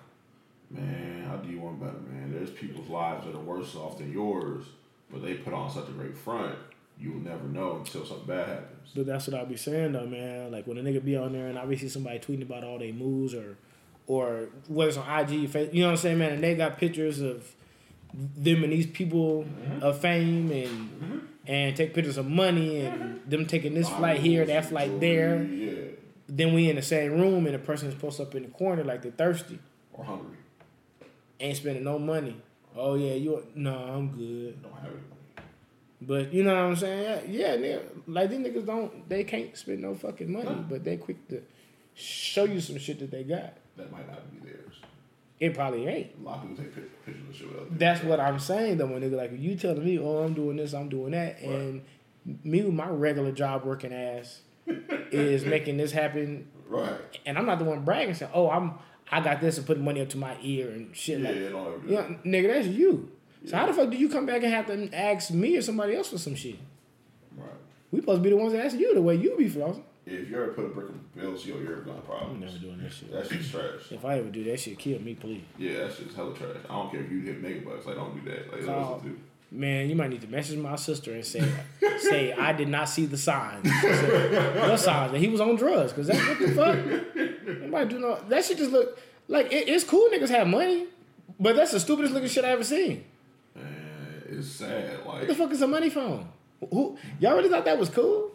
Man, how do you want better, man. There's people's lives that are worse off than yours, but they put on such a great front. You will never know until something bad happens. But that's what I be saying though, man. Like when a nigga be on there and I be see somebody tweeting about all their moves or or whether it's on IG, you know what I'm saying, man, and they got pictures of them and these people mm-hmm. of fame and mm-hmm. and take pictures of money and mm-hmm. them taking this flight here, that flight there. Yeah. Then we in the same room and the person is posted up in the corner like they're thirsty, Or hungry. ain't spending no money. Oh yeah, you no, I'm good. Don't have it. But you know what I'm saying? Yeah, yeah, like these niggas don't, they can't spend no fucking money, but they quick to show you some shit that they got. That might not be theirs. It probably ain't. A lot of people take pictures of shit. That's what I'm saying though. When nigga like you telling me, oh, I'm doing this, I'm doing that, and me with my regular job working ass is making this happen, Right. and I'm not the one bragging saying, oh, I'm I got this and putting money up to my ear and shit Yeah, like. yeah, don't ever do Yeah, that. nigga, that's you. So how the fuck do you come back and have to ask me or somebody else for some shit? Right. We supposed to be the ones that ask you the way you be flossing. If you ever put a brick in the bills, you'll ever gonna have I'm never doing that shit. That shit's trash. If I ever do that shit, kill me, please. Yeah, that's just hella trash. I don't care if you hit megabucks. Like, don't do that. Like, listen to. Man, you might need to message my sister and say, say I did not see the signs. What signs? And he was on drugs. Cause that's what the fuck. Nobody do no. That shit just look like it, it's cool. Niggas have money, but that's the stupidest looking shit I ever seen. Man, it's sad. Like, What the fuck is the money from? Who y'all really thought that was cool?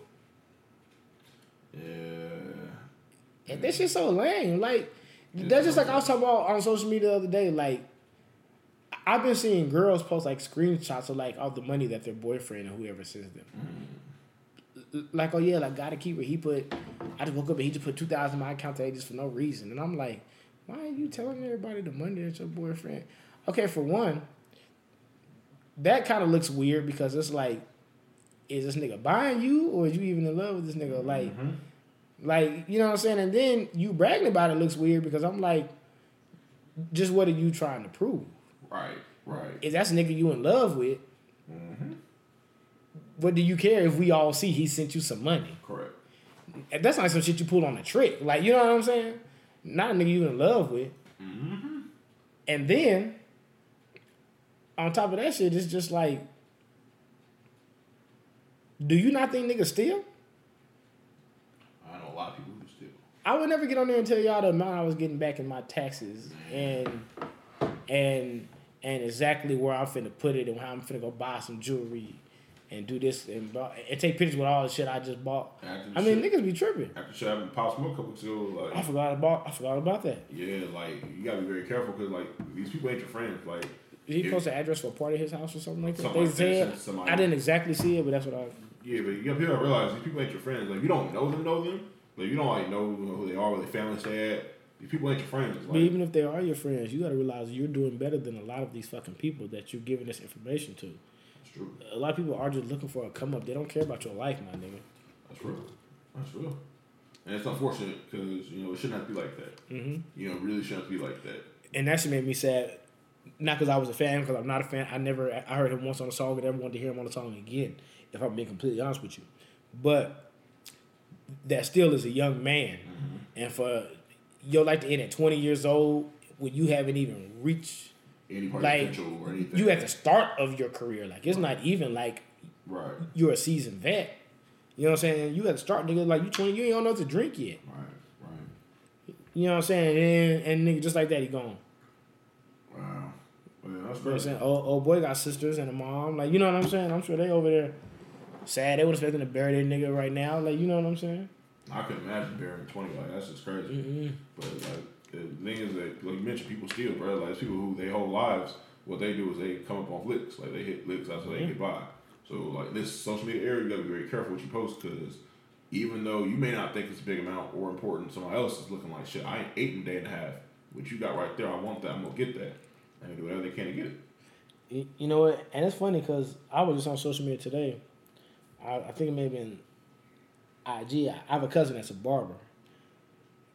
And that shit's so lame. Like that's just like I was talking about on social media the other day. Like I've been seeing girls post like screenshots of like all the money that their boyfriend or whoever sends them. L- Like oh yeah, like gotta keep it. He put. I just woke up and he just put two thousand in my account today just for no reason, and I'm like, why are you telling everybody the money that your boyfriend? Okay, for one, that kind of looks weird because it's like, is this nigga buying you or is you even in love with this nigga? Like. Like, you know what I'm saying? And then you bragging about it looks weird because I'm like, just what are you trying to prove? Right, right. If that's a nigga you in love with, mm-hmm. what do you care if we all see he sent you some money? Correct. That's not some shit you pull on a trick. Like, you know what I'm saying? Not a nigga you in love with. Mm-hmm. And then, on top of that shit, it's just like, do you not think niggas steal? I know a lot of people who steal. I would never get on there and tell y'all the amount I was getting back in my taxes and and and exactly where I'm finna put it and how I'm finna go buy some jewelry and do this and, buy, and take pictures with all the shit I just bought. I mean, shit- niggas be tripping. After shit happened Pop Smoke a couple weeks ago, I like, forgot about I forgot about that. yeah, like, you gotta be very careful because, like, these people ain't your friends. Like, Did he if- post an address for a party at his house or something like that? Something they like said somebody- I didn't exactly see it, but that's what I. Yeah, but you got people that realize these people ain't your friends. Like you don't know them, know them. Like you don't like know who they are, where their family stay at. These people ain't your friends. But even if they are your friends, you gotta realize you're doing better than a lot of these fucking people that you're giving this information to. it's true. A lot of people are just looking for a come up. They don't care about your life, my nigga. That's real. That's real. And it's unfortunate because you know it shouldn't have to be like that. Mm-hmm. You know, it really shouldn't have to be like that. and that shit made me sad. Not because I was a fan, because I'm not a fan. I never, I heard him once on a song, and never wanted to hear him on a song again. If I'm being completely honest with you, but that still is a young man, mm-hmm. and for your life to end at 20 years old when you haven't even reached any part Like, of potential or anything. You at the start of your career. Like it's not even like right, you're a seasoned vet. You know what I'm saying? You at the start, nigga. Like you 20, you ain't on enough to drink yet. right, right. You know what I'm saying? And, and nigga, just like that, he gone. Wow. Well, that's You know what I'm saying? Old, old boy got sisters and a mom. Like, you know what I'm saying? I'm sure they over there sad. They would expect them to bury their nigga right now. Like, you know what I'm saying? I couldn't imagine burying twenty. Like that's just crazy. Mm-hmm. But like the thing is that like you mentioned, people steal, bro. Like people who their whole lives, what they do is they come up on licks. Like they hit licks, that's how they get by. So like this social media area, you gotta be very careful what you post because even though you may not think it's a big amount or important, somebody else is looking like shit. I ain't ate in a day and a half. What you got right there, I want that. I'm gonna get that. And they do whatever they can to get it. You you know what? And it's funny because I was just on social media today. I, I think it may have been IG. I have a cousin that's a barber.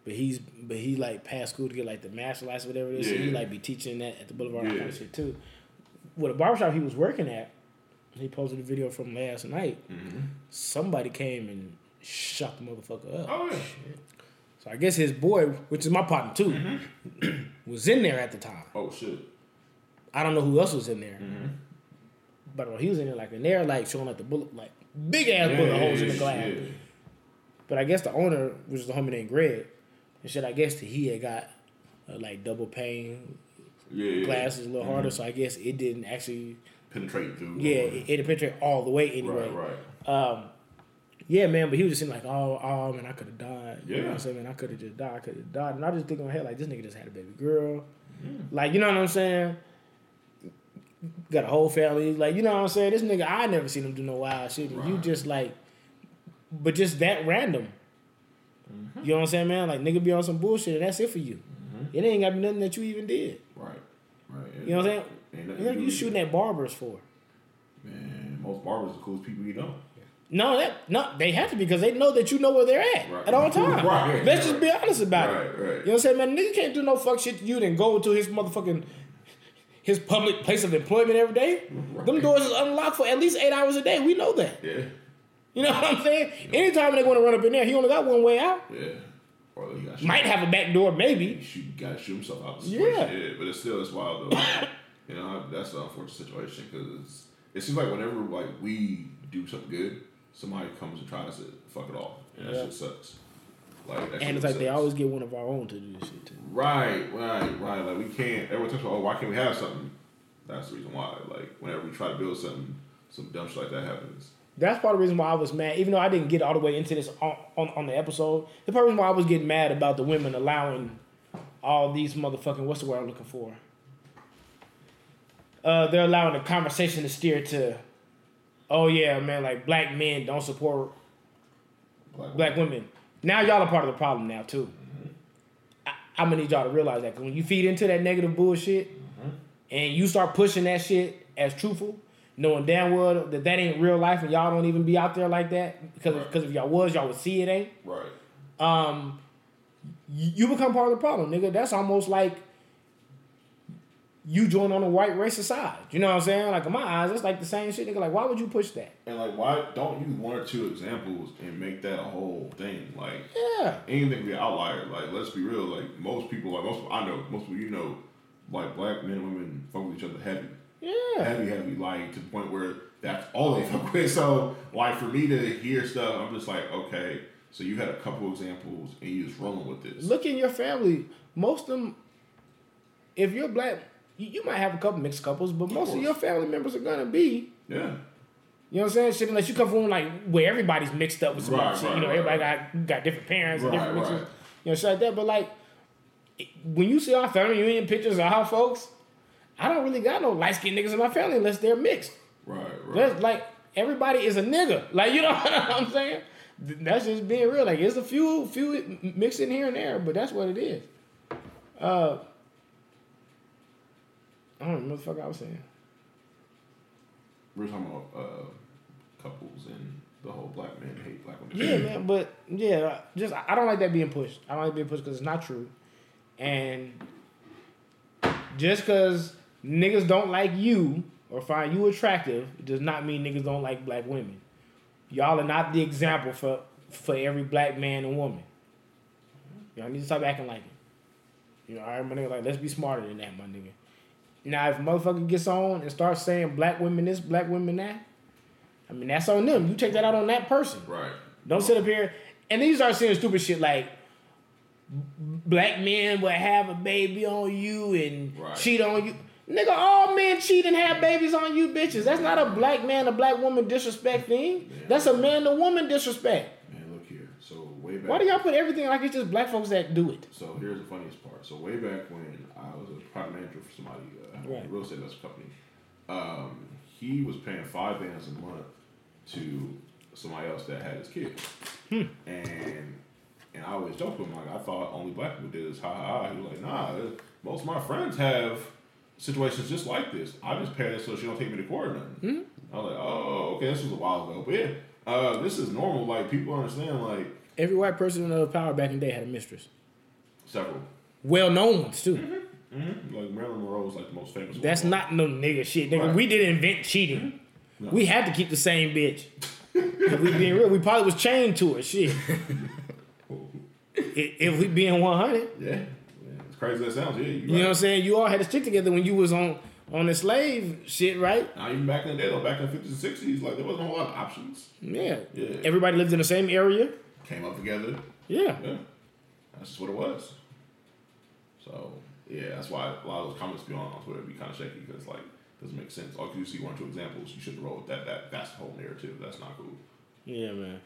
But he's but he like passed school to get like the master license, or whatever it is. So he Yeah. like be teaching that at the boulevard and Yeah. kind of shit too. With a barbershop he was working at, he posted a video from last night. Somebody came and shot the motherfucker up. Oh yeah. So I guess his boy, which is my partner too, was in there at the time. Oh shit. I don't know who else was in there. Mm-hmm. But he was in there like and they're like showing like the bullet like big ass bullet holes in the glass. Yeah. But I guess the owner, which is the homie named Greg, and shit, I guess that he had got uh, like double pane Yeah, yeah. glasses a little harder, so I guess it didn't actually Penetrate through. yeah, it, it didn't penetrate all the way anyway. Right, right. Um, yeah, man, but he was just saying like, oh, oh man, I could have died. You know what Yeah. I'm saying? Man, I could have just died. I could have died. And I just think in my head like, this nigga just had a baby girl. Mm. Like, you know what I'm saying? Got a whole family. Like, you know what I'm saying? This nigga, I never seen him do no wild shit. And You just like, but just that random. Mm-hmm. You know what I'm saying, man? Like, nigga be on some bullshit and that's it for you. Mm-hmm. It ain't got to be nothing that you even did. Right. Right. You know what I'm saying? You know, you shooting at barbers for. Man, most barbers are the coolest people you know. No, that no, they have to because they know that you know where they're at Right. at all times. Right, Let's just right. be honest about Right, it. right. You know what I'm saying, man? Nigga can't do no fuck shit to you then go to his motherfucking his public place of employment every day. Them doors is unlocked for at least eight hours a day. We know that. Yeah. You know what I'm saying? Anytime they want to run up in there, he only got one way out. Yeah. Or you got Might have a back door, maybe. He gotta shoot himself out. The Yeah. yeah. But it's still it's wild though. you know that's the unfortunate situation because it seems like whenever like we do something good, somebody comes and tries to fuck it off, and that Yeah. shit sucks. Like And it's like they always get one of our own to do this shit too. Right, right, right. Like we can't. Everyone talks about, oh, why can't we have something? That's the reason why. Like whenever we try to build something, some dumb shit like that happens. That's part of the reason why I was mad, even though I didn't get all the way into this on, on, on the episode. The part of the reason why I was getting mad about the women allowing all these motherfucking what's the word I'm looking for? Uh, they're allowing the conversation to steer to, oh yeah, man, like black men don't support Black, black women. Now y'all are part of the problem now too. I, I'm gonna need y'all to realize that 'cause when you feed into that negative bullshit and you start pushing that shit as truthful, knowing damn well that that ain't real life and y'all don't even be out there like that because Right. because if y'all was y'all would see it ain't. Right. Um, you, you become part of the problem, nigga. That's almost like you join on the white racist side. You know what I'm saying? Like in my eyes, it's like the same shit, nigga. Like why would you push that? And like, why don't you one or two examples and make that a whole thing? Like, Yeah. anything be an outlier. Like, let's be real. Like, most people, like most I know, most people you know, like black men and women fuck with each other heavy, Yeah. heavy, heavy. Like to the point where that's all they fuck with. So, like for me to hear stuff, I'm just like, okay. So you had a couple examples and you just rolling with this. Look in your family. Most of them, if you're black, you, you might have a couple mixed couples, but most of course. your family members are gonna be. Yeah. You know what I'm saying? Shit, unless you come from like where everybody's mixed up with some Right, shit. right, you know, right, everybody got got different parents and different mixes. You know, shit like that. But like, when you see our family reunion pictures of our folks, I don't really got no light skinned niggas in my family unless they're mixed. Right. Right. That's like everybody is a nigga. Like you know what I'm saying? That's just being real. Like it's a few few mixed in here and there, but that's what it is. Uh, I don't know what the fuck I was saying. We're talking about uh, couples and the whole black men hate black women. Yeah, man, but yeah, just I don't like that being pushed. I don't like being pushed because it's not true, and just because niggas don't like you or find you attractive does not mean niggas don't like black women. Y'all are not the example for for every black man and woman. Y'all need to stop acting like it. You know, I my nigga like let's be smarter than that, my nigga. Now, if a motherfucker gets on and starts saying black women this, black women that, I mean, that's on them. You take that out on that person. Right. Don't sit up here. And then you start saying stupid shit like black men will have a baby on you and Right. cheat on you. Nigga, all men cheat and have babies on you bitches. That's not a black man, a black woman disrespect thing. That's a man to woman disrespect. Man, look here. So way back. Why do y'all put everything like it's just black folks that do it? So here's the funniest part. So way back when I was a product manager for somebody, uh, Right. a real estate investment company, um, he was paying five bands a month to somebody else that had his kid, Hmm. and and I always joked with him like I thought only black people did this. Ha ha. ha. He was like, Nah, uh, most of my friends have situations just like this. I just pay her so she don't take me to court or nothing. Hmm. I was like, Oh, okay, this was a while ago, but yeah, uh, this is normal. Like people understand like Every white person in the power back in the day had a mistress. several. Well known ones too. Mm-hmm. Like Marilyn Monroe was like the most famous. That's one. not no nigga shit. Nigga, Right. we didn't invent cheating. We had to keep the same bitch. if we being real, we probably was chained to her. Shit. if we being one hundred, Yeah. As crazy as that sounds, yeah. You, you know what I'm saying? You all had to stick together when you was on on the slave shit, right? Now, even back in the day, though, back in the 50s and 60s, like, there wasn't a whole lot of options. Yeah. Yeah. Everybody lived in the same area. Came up together. Yeah. Yeah. That's just what it was. So, yeah, that's why a lot of those comments be on, on Twitter be kind of shaky because, like, it doesn't make sense. All you see one or two examples, you shouldn't roll with that. That That's the whole narrative. That's not cool. Yeah, man.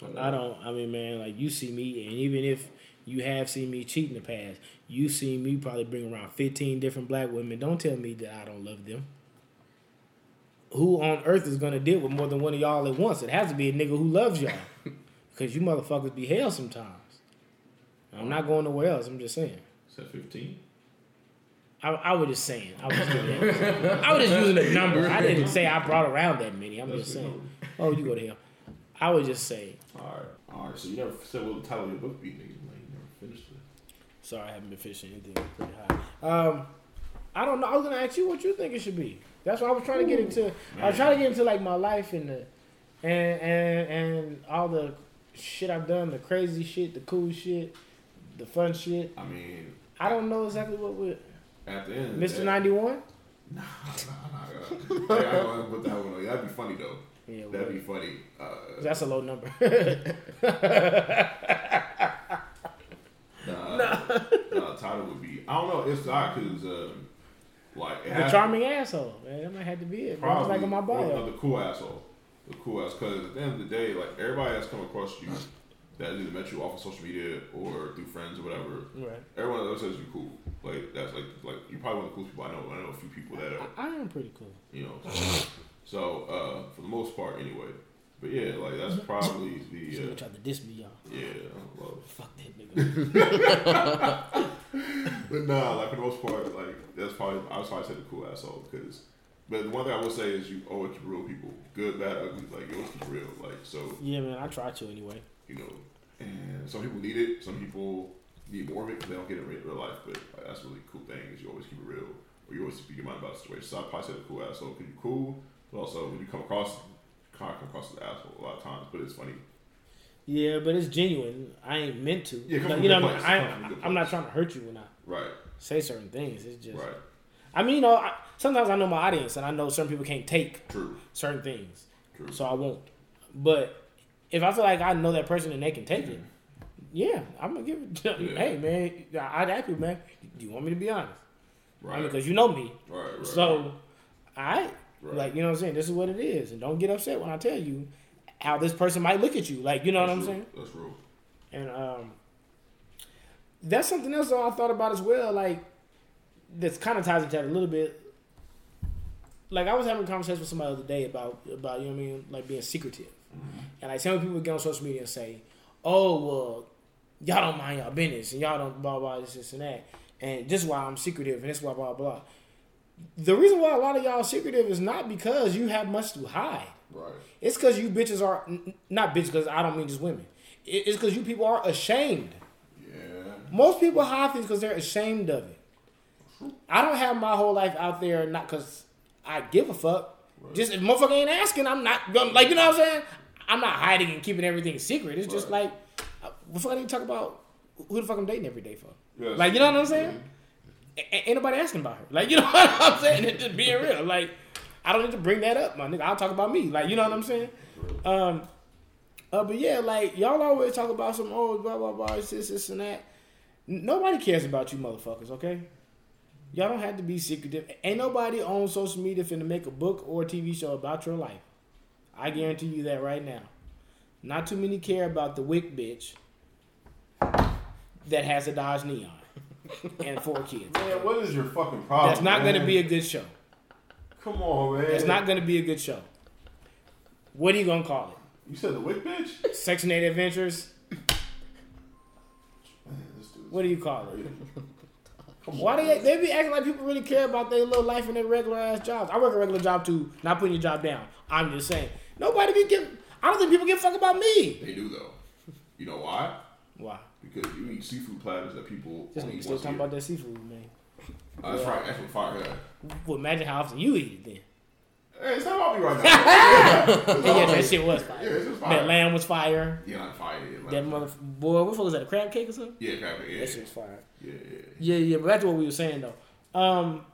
But, I uh, don't. I mean, man, like you see me, and even if you have seen me cheat in the past, you see me probably bring around fifteen different black women. Don't tell me that I don't love them. Who on earth is gonna deal with more than one of y'all at once? It has to be a nigga who loves y'all, because you motherfuckers be hell sometimes. I'm not going nowhere else. I'm just saying. Said 15. I, I was just saying. I was, just, I was just using a number. I didn't say I brought around that many. I'm just saying. Oh, you go to hell. I was just saying. All right. All right. So, you never said what the title of your book be, nigga. Like, you never finished it. Sorry, I haven't been finishing anything pretty high. Um, I don't know. I was gonna ask you what you think it should be. That's what I was trying to get into. I was trying to get into like my life and the and and and all the shit I've done, the crazy shit, the cool shit, the fun shit. I mean, I don't know exactly what would at the end. Mr. Ninety One. Nah, nah, nah. Hey, I put that one on. That'd be funny, though. Yeah, That'd be funny. Uh, that's a low number. Nah, nah. title would be. I don't know. It's not because, um, like, the charming asshole. Man, that might have to be it. Probably like on my bio. the cool asshole, the cool ass. Because at the end of the day, like everybody that's come across you, that either met you off of social media or through friends or whatever, Right. everyone else says you cool. Like that's like like you're probably one of the coolest people I know. I know a few people that are I am pretty cool. you know. So, so uh, for the most part, anyway. But yeah, like that's probably the She uh, tried to diss me, y'all. yeah. Well, Fuck that nigga. But nah, like for the most part, like that's probably I was probably say the cool asshole because. But the one thing I will say is you keep it real people, good, bad, ugly. Like you it real. Like so, yeah, man. I try to anyway. you know, and some people need it. Some people need more of it because they don't get it in real- life. But like, that's a really cool thing is you always keep it real, or you always speak your mind about the situation. So I probably say a cool asshole because you're cool, but also when you come across, kind of come across as an asshole a lot of times. But it's funny. Yeah, but it's genuine. I ain't meant to. Yeah, Like, you know, what I place. mean? Come from a I, good I'm not trying to hurt you when I Right. say certain things. It's just, Right. I mean, you know, I, sometimes I know my audience, and I know certain people can't take True. certain things, True. so I won't. But if I feel like I know that person and they can take it, yeah, I'm gonna give it. To, Yeah. Hey, man, I'd ask you, man. Do you want me to be honest? I Right. mean, because you know me. right. Right. So, I Right. like you know what I'm saying. This is what it is, and don't get upset when I tell you how this person might look at you. Like you know what I'm That's saying. That's real. And um, that's something else that I thought about as well. Like that's kind of ties into that a little bit. Like I was having a conversation with somebody the other day about about you know what I mean, like being secretive. Mm-hmm. And like some people get on social media and say, "Oh well, y'all don't mind y'all business and y'all don't blah blah this this and that." And this is why I'm secretive and this is why blah blah. The reason why a lot of y'all secretive is not because you have much to hide. Right. It's because you bitches are not bitches because I don't mean just women. It's because you people are ashamed. Yeah. Most people hide things because they're ashamed of it. I don't have my whole life out there not because I give a fuck. Just if motherfucker ain't asking, I'm not gonna like you know what I'm saying. I'm not hiding and keeping everything secret. It's just like, uh, what fuck I need to talk about who the fuck I'm dating every day for? Yeah, like you know what I'm saying? a- ain't nobody asking about her. Like, you know what I'm saying? It's just being real. Like, I don't need to bring that up, my nigga. I'll talk about me. Like, you know what I'm saying? Um, uh, but yeah, like y'all always talk about some oh blah blah blah, this, this and that. Nobody cares about you, motherfuckers. Okay, y'all don't have to be secretive. Ain't nobody on social media finna make a book or a TV show about your life. I guarantee you that right now. Not too many care about the wick bitch that has a Dodge Neon and four kids. Man, what is your fucking problem? That's not going to be a good show. Come on, man. It's not to be a good show. What are you to call it? You said the wick bitch. Section 8 Adventures? Man, What do you call it? Why they they be acting like people really care about their little life and their regular ass jobs? I work a regular job too. Not putting your job down. I'm just saying nobody be give. I don't think people give a fuck about me. They do though. You know why? Why? Because you eat seafood platters that people This only eat still talking about that seafood, man. Uh, that's right. That's what fire had. Well, imagine how often you eat it then. Hey, it's not about me right now. yeah, yeah, that shit was fire. Yeah, it's just fire. That lamb was fire. Yeah, like fire. Yeah, That mother boy, what the fuck was that? A crab cake or something? yeah, kind of, yeah, That shit was fire. yeah, yeah. Yeah, yeah, but that's what we were saying though. Um,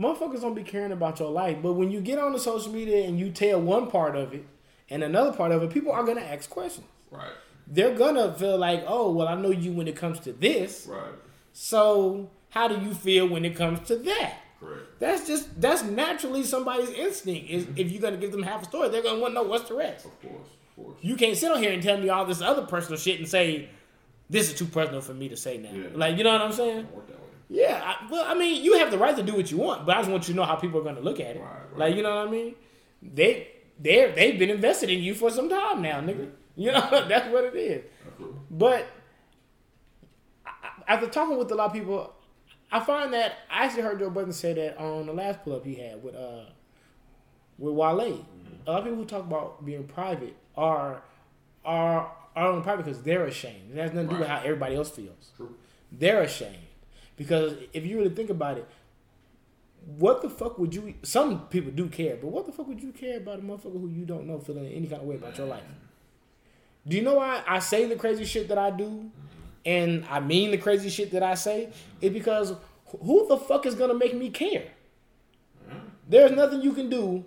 motherfuckers don't be caring about your life, but when you get on the social media and you tell one part of it and another part of it, people are gonna ask questions. Right, They're gonna feel like, oh, well, I know you when it comes to this, right, so how do you feel when it comes to that? That's just that's naturally somebody's instinct. Is mm-hmm. if you're gonna give them half a story, they're gonna want to know what's the rest. Of course, of course. You can't sit on here and tell me all this other personal shit and say this is too personal for me to say now. Yeah. Like you know what I'm saying? Don't work that way. Yeah, I, well, I mean, you have the right to do what you want, but I just want you to know how people are going to look at it. Right, right. Like, you know what I mean? They they they've been invested in you for some time now, nigga. You know that's what it is. But after talking with a lot of people, I find that I actually heard Joe Budden say that on the last pull up he had with uh with Wale. A lot of people who talk about being private are are are only private because they're ashamed. It has nothing to do with how everybody else feels True. they're ashamed because if you really think about it, what the fuck would you? Some people do care, but what the fuck would you care about a motherfucker who you don't know feeling any kind of way about your life? Do you know why I say the crazy shit that I do, and I mean the crazy shit that I say? is because who the fuck is gonna make me care? There's nothing you can do,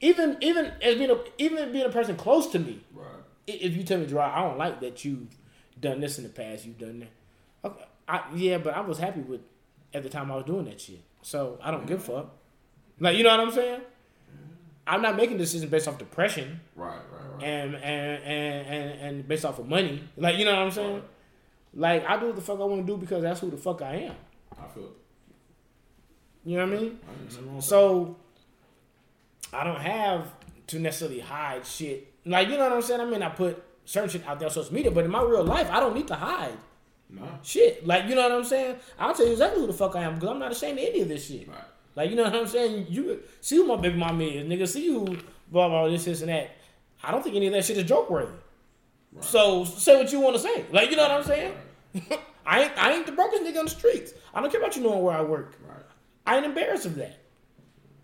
even even as being a even being a person close to me Right. if you tell me, Gerard, I don't like that you've done this in the past, you've done that. Okay, I, yeah, but I was happy with at the time I was doing that shit. So I don't give a fuck. Like, you know what I'm saying? I'm not making decisions based off depression Right. Right. Right. and and and and, and based off of money. Like, you know what I'm saying? Like, I do what the fuck I want to do because that's who the fuck I am. I feel. it. You know what I mean? I ain't nothing wrong with So I don't have to necessarily hide shit. Like you know what I'm saying? I mean, I put certain shit out there on social media, but in my real life, I don't need to hide. Nah. shit. Like you know what I'm saying? I'll tell you exactly who the fuck I am because I'm not ashamed of any of this shit. Right. Like you know what I'm saying? You see who my baby mama is, nigga. See who blah blah this this and that. I don't think any of that shit is joke worthy. So say what you want to say. Like you know what I'm saying? I ain't I ain't the brokest nigga on the streets. I don't care about you knowing where I work. Right. I ain't embarrassed of that.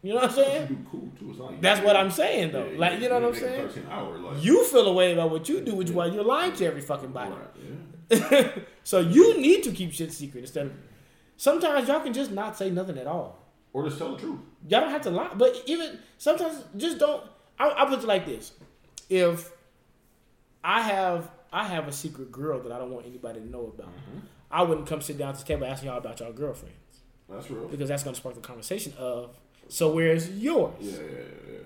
You know what I'm saying? cool too. That's what I'm saying though. Yeah, like you know what I'm saying? hour, like, You feel a way about what you do, which is why you're lying to every fucking body. Right. Yeah. so you need to keep shit secret instead of. Sometimes y'all can just not say nothing at all. Or just tell the truth. Y'all don't have to lie, but even sometimes just don't. I, I put it like this: if I have I have a secret girl that I don't want anybody to know about, mm-hmm. I wouldn't come sit down to the table asking y'all about y'all girlfriends That's real. because that's going to spark the conversation of. So where's yours? Yeah, yeah, yeah.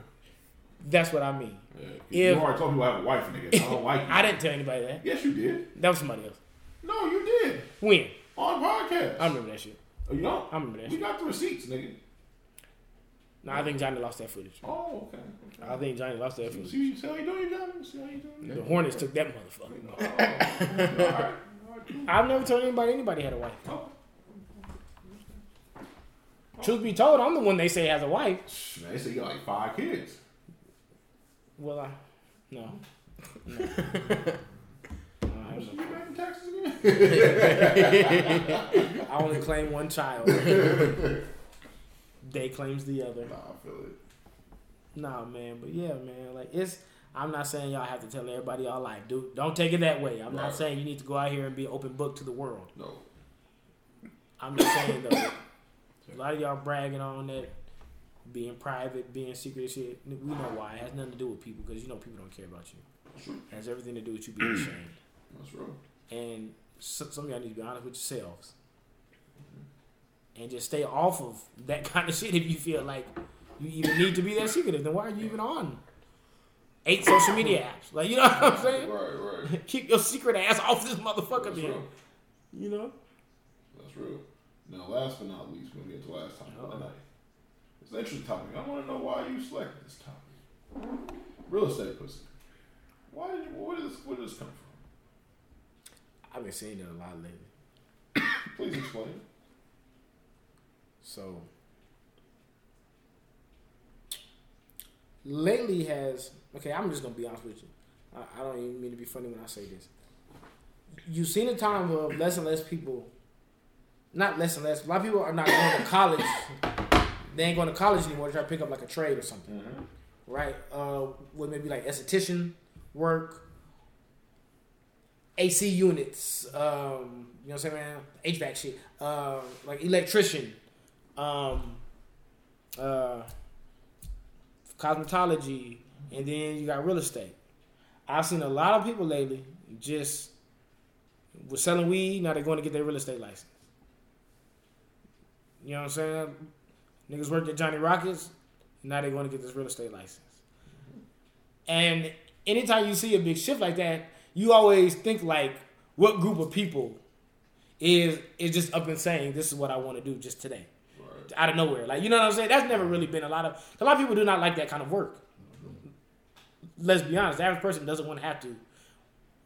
That's what I mean. yeah. If- you already told people I have a wife, nigga. I don't like you. I didn't tell anybody that. Yes, you did. That was somebody else. No, you did. When? On podcast. I remember that shit. Oh, you don't? I remember that We shit. got the receipts, nigga. No, I think Johnny lost that footage. Oh, okay. I think Johnny lost that footage. See, see how you doing, John? See how you doing? The Hornets took that motherfucker. Oh, all right. All right, cool. I've never told anybody anybody had a wife. Oh, Truth be told, I'm the one they say has a wife. man, they say you got like five kids. Well, I no. no. No, I, have You back in Texas again? I only claim one child. they claims the other. Nah, I feel it. Nah, man, but yeah, man, like it's. I'm not saying y'all have to tell everybody y'all like, dude. Don't take it that way. I'm not saying you need to go out here and be open book to the world. No. I'm just saying though, a lot of y'all bragging on that being private, being secret shit. We know why. It has nothing to do with people because you know people don't care about you. It has everything to do with you being ashamed. That's real. And so, some of y'all need to be honest with yourselves. Mm-hmm. And just stay off of that kind of shit if you feel like you even need to be that secretive. Then why are you even on eight social media apps? Like, you know what I'm saying? Right, right. Keep your secret ass off this motherfucker, That's real. You know? That's real. Now, last but not least, we're gonna get to last topic of the night. It's an interesting topic. I want to know why you selected this topic. Real estate pussy. Why did you? Where did this? Where did this come from? I've been seeing it a lot lately. Please explain. So lately has okay. I'm just gonna be honest with you. I, I don't even mean to be funny when I say this. You've seen a time of less and less people, not less and less. A lot of people are not going to college. They ain't going to college anymore to try to pick up like a trade or something, right? Uh, what maybe like esthetician work, AC units, um, you know what I'm saying, man? HVAC shit, um, like electrician, um, uh, cosmetology, and then you got real estate. I've seen a lot of people lately just were selling weed. Now they're going to get their real estate license. You know what I'm saying? Niggas worked at Johnny Rockets. Now they're going to get this real estate license. And anytime you see a big shift like that, you always think like, what group of people is is just up and saying this is what I want to do just today. Out of nowhere. Like you know what I'm saying? That's never really been a lot of a lot of people do not like that kind of work. Let's be honest. The average person doesn't want to have to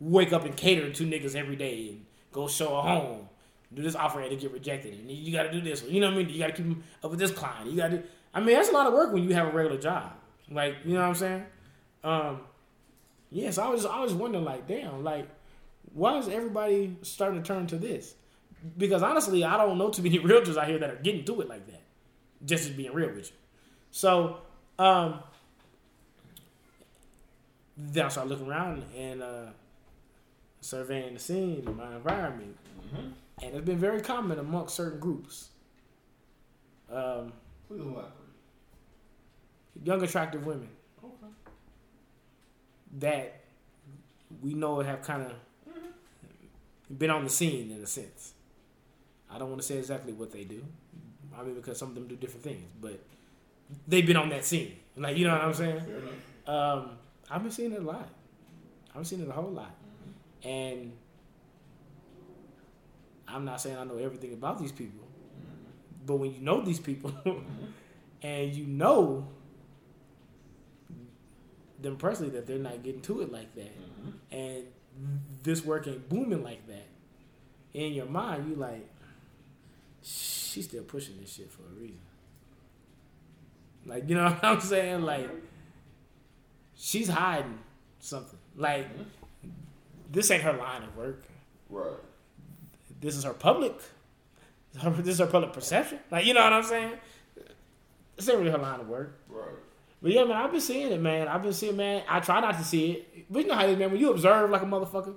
wake up and cater to niggas every day and go show a home, do this offer and get rejected, and you got to do this. You know what I mean? You got to keep up with this client. You got to. I mean, that's a lot of work when you have a regular job. Like you know what I'm saying? Um, yes, I was I was wondering like, damn, like, why is everybody starting to turn to this? Because honestly, I don't know too many realtors out here that are getting to it like that. Just as being real with you. So, um, then I started looking around and uh, surveying the scene and my environment, and it's been very common amongst certain groups. Um, elaborate. young, attractive women Okay. that we know have kind of been on the scene in a sense. I don't want to say exactly what they do. I mean, because some of them do different things, but they've been on that scene. Like, you know what I'm saying? Um, I've been seeing it a lot. I've been seeing it a whole lot. Mm-hmm. And I'm not saying I know everything about these people, mm-hmm. but when you know these people mm-hmm. and you know them personally that they're not getting to it like that, and this work ain't booming like that, in your mind, you like, she's still pushing this shit for a reason. Like, you know what I'm saying? Like, she's hiding something. Like, mm-hmm. this ain't her line of work. Right. This is her public. This is her public perception. Like, you know what I'm saying? This ain't really her line of work. Right. But yeah, man, I've been seeing it, man. I've been seeing, man. I try not to see it. But you know how it is, man. When you observe like a motherfucker,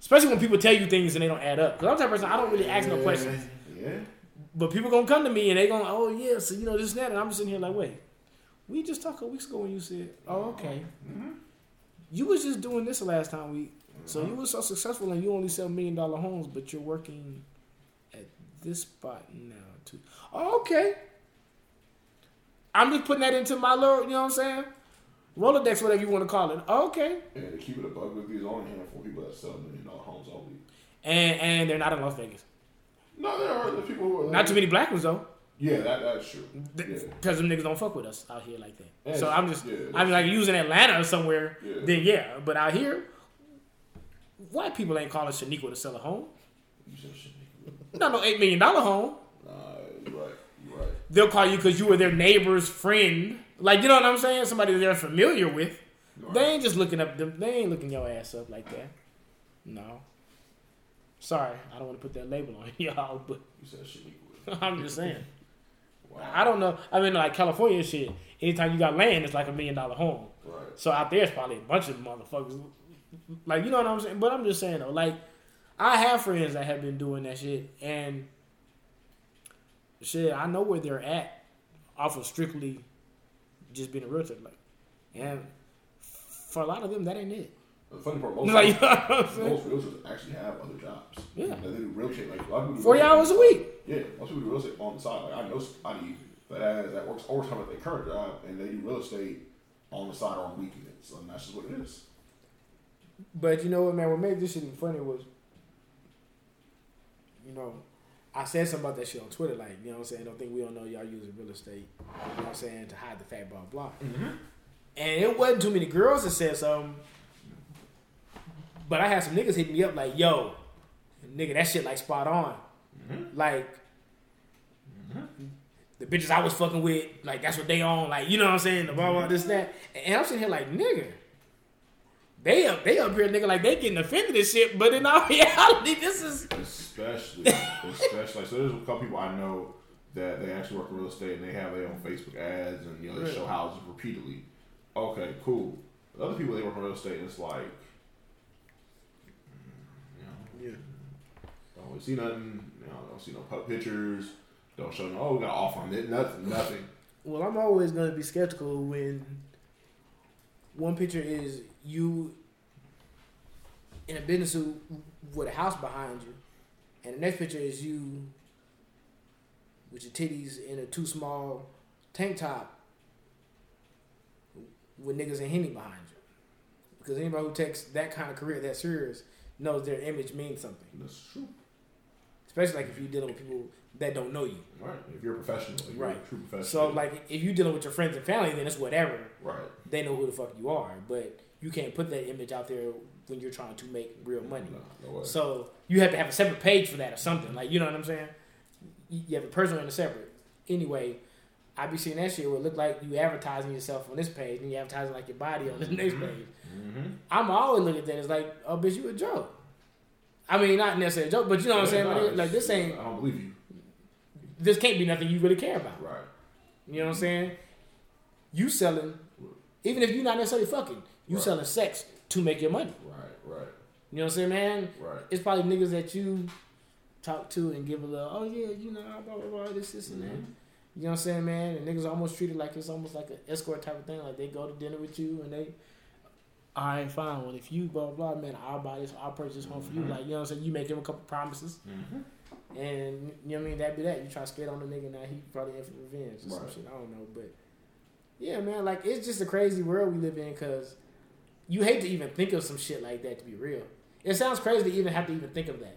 especially when people tell you things and they don't add up. Because I'm the type of person, I don't really ask no questions. Yeah. But people gonna come to me and they gonna, oh yeah, so you know this and that, and I'm sitting here like, wait, we just talked a couple weeks ago when you said, oh okay, mm-hmm. you was just doing this the last time we, so you mm-hmm. were so successful and you only sell million dollar homes, but you're working at this spot now too. Oh, okay. I'm just putting that into my little, you know what I'm saying? Rolodex, whatever you want to call it. Oh, okay. And to keep it a buck with you, there's only handful of people that sell million dollar homes all week. And and they're not in Las Vegas. No, there are the people who are Not too many black ones though. Yeah, that that's true. Yeah. Because them niggas don't fuck with us out here like that. Yeah, so I'm just, yeah, I mean, like using Atlanta or somewhere, Yeah. then yeah. But out here, white people ain't calling Shaniqua to sell a home. You said shit. Not no eight million dollar home. Nah, you're right. You're right. They'll call you because you were their neighbor's friend. Like you know what I'm saying? Somebody they're familiar with. They ain't just looking up them. They ain't looking your ass up like that. No. Sorry, I don't want to put that label on y'all, but You said shit. I'm just saying. Wow. I don't know. I mean, like California shit. Anytime you got land, it's like a million dollar home. Right. So out there, it's probably a bunch of motherfuckers. Like you know what I'm saying. But I'm just saying though, like I have friends that have been doing that shit, and shit, I know where they're at off of strictly just being a realtor. Like, and for a lot of them, that ain't it. The funny part, most, Like, you know what I'm most realtors actually have other jobs. Yeah. Like, they do real estate. Like, a lot of people do 40 hours a week. Yeah, most people do real estate on the side. Like I know somebody that has that works overtime at their current job, and they do real estate on the side or on weekends. And that's just what it is. But you know what, man? What made this shit funny was, you know, I said something about that shit on Twitter. Like, you know what I'm saying? Don't think we don't know y'all using real estate. You know what I'm saying? To hide the fact, blah, blah. Mm-hmm. And it wasn't too many girls that said something. But I had some niggas hit me up like, yo, nigga, that shit like spot on. Mm-hmm. Like, mm-hmm. the bitches I was fucking with, like, that's what they on. Like, you know what I'm saying? The blah, blah, this, that. And I'm sitting here like, nigga. They up, they up here, nigga, like they getting offended and shit. But in all reality, this is Especially, especially. So there's a couple people I know that they actually work in real estate and they have their own Facebook ads and you know they show houses repeatedly. Okay, cool. The other people they work in real estate, and it's like, mm, you know, don't see nothing. You know, don't see no pu- pictures. Don't show no. Oh, we got off on it. Nothing. Nothing. Well, I'm always gonna be skeptical when one picture is you in a business suit with a house behind you, and the next picture is you with your titties in a too small tank top with niggas and henny behind you. Because anybody who takes that kind of career that serious knows their image means something. That's true. Especially like if you're dealing with people that don't know you. Right. If you're a professional, you're Right. a true professional. So like if you're dealing with your friends and family, then it's whatever. Right. they know who the fuck you are, but you can't put that image out there when you're trying to make real money. No, no way. So you have to have a separate page for that or something. Like you know what I'm saying? You you have a personal and a separate. Anyway, I be seeing that shit where it look like you advertising yourself on this page and you advertising like your body on this next page. Mm-hmm. I'm always looking at that as like, oh bitch, you a joke. I mean, not necessarily a joke, but you know what I'm saying? Like, like this ain't I don't believe you. this can't be nothing you really care about. Right. You know what I'm saying? You selling, even if you're not necessarily fucking, you Right. selling sex to make your money. Right. Right. You know what I'm saying, man? Right. It's probably niggas that you talk to and give a little, oh yeah, you know, blah blah blah, this, this, and that. Mm-hmm. You know what I'm saying, man? And niggas almost treated like it's almost like an escort type of thing. Like they go to dinner with you and they, all right, fine. Well, if you blah blah, blah man, I'll buy this, I'll purchase this home for you. Like you know what I'm saying? You make him a couple promises, Mm-hmm. and you know what I mean. That be that. You try to skate on the nigga now, he probably in for revenge or some shit. I don't know, but yeah, man, like it's just a crazy world we live in because you hate to even think of some shit like that to be real. It sounds crazy to even have to even think of that.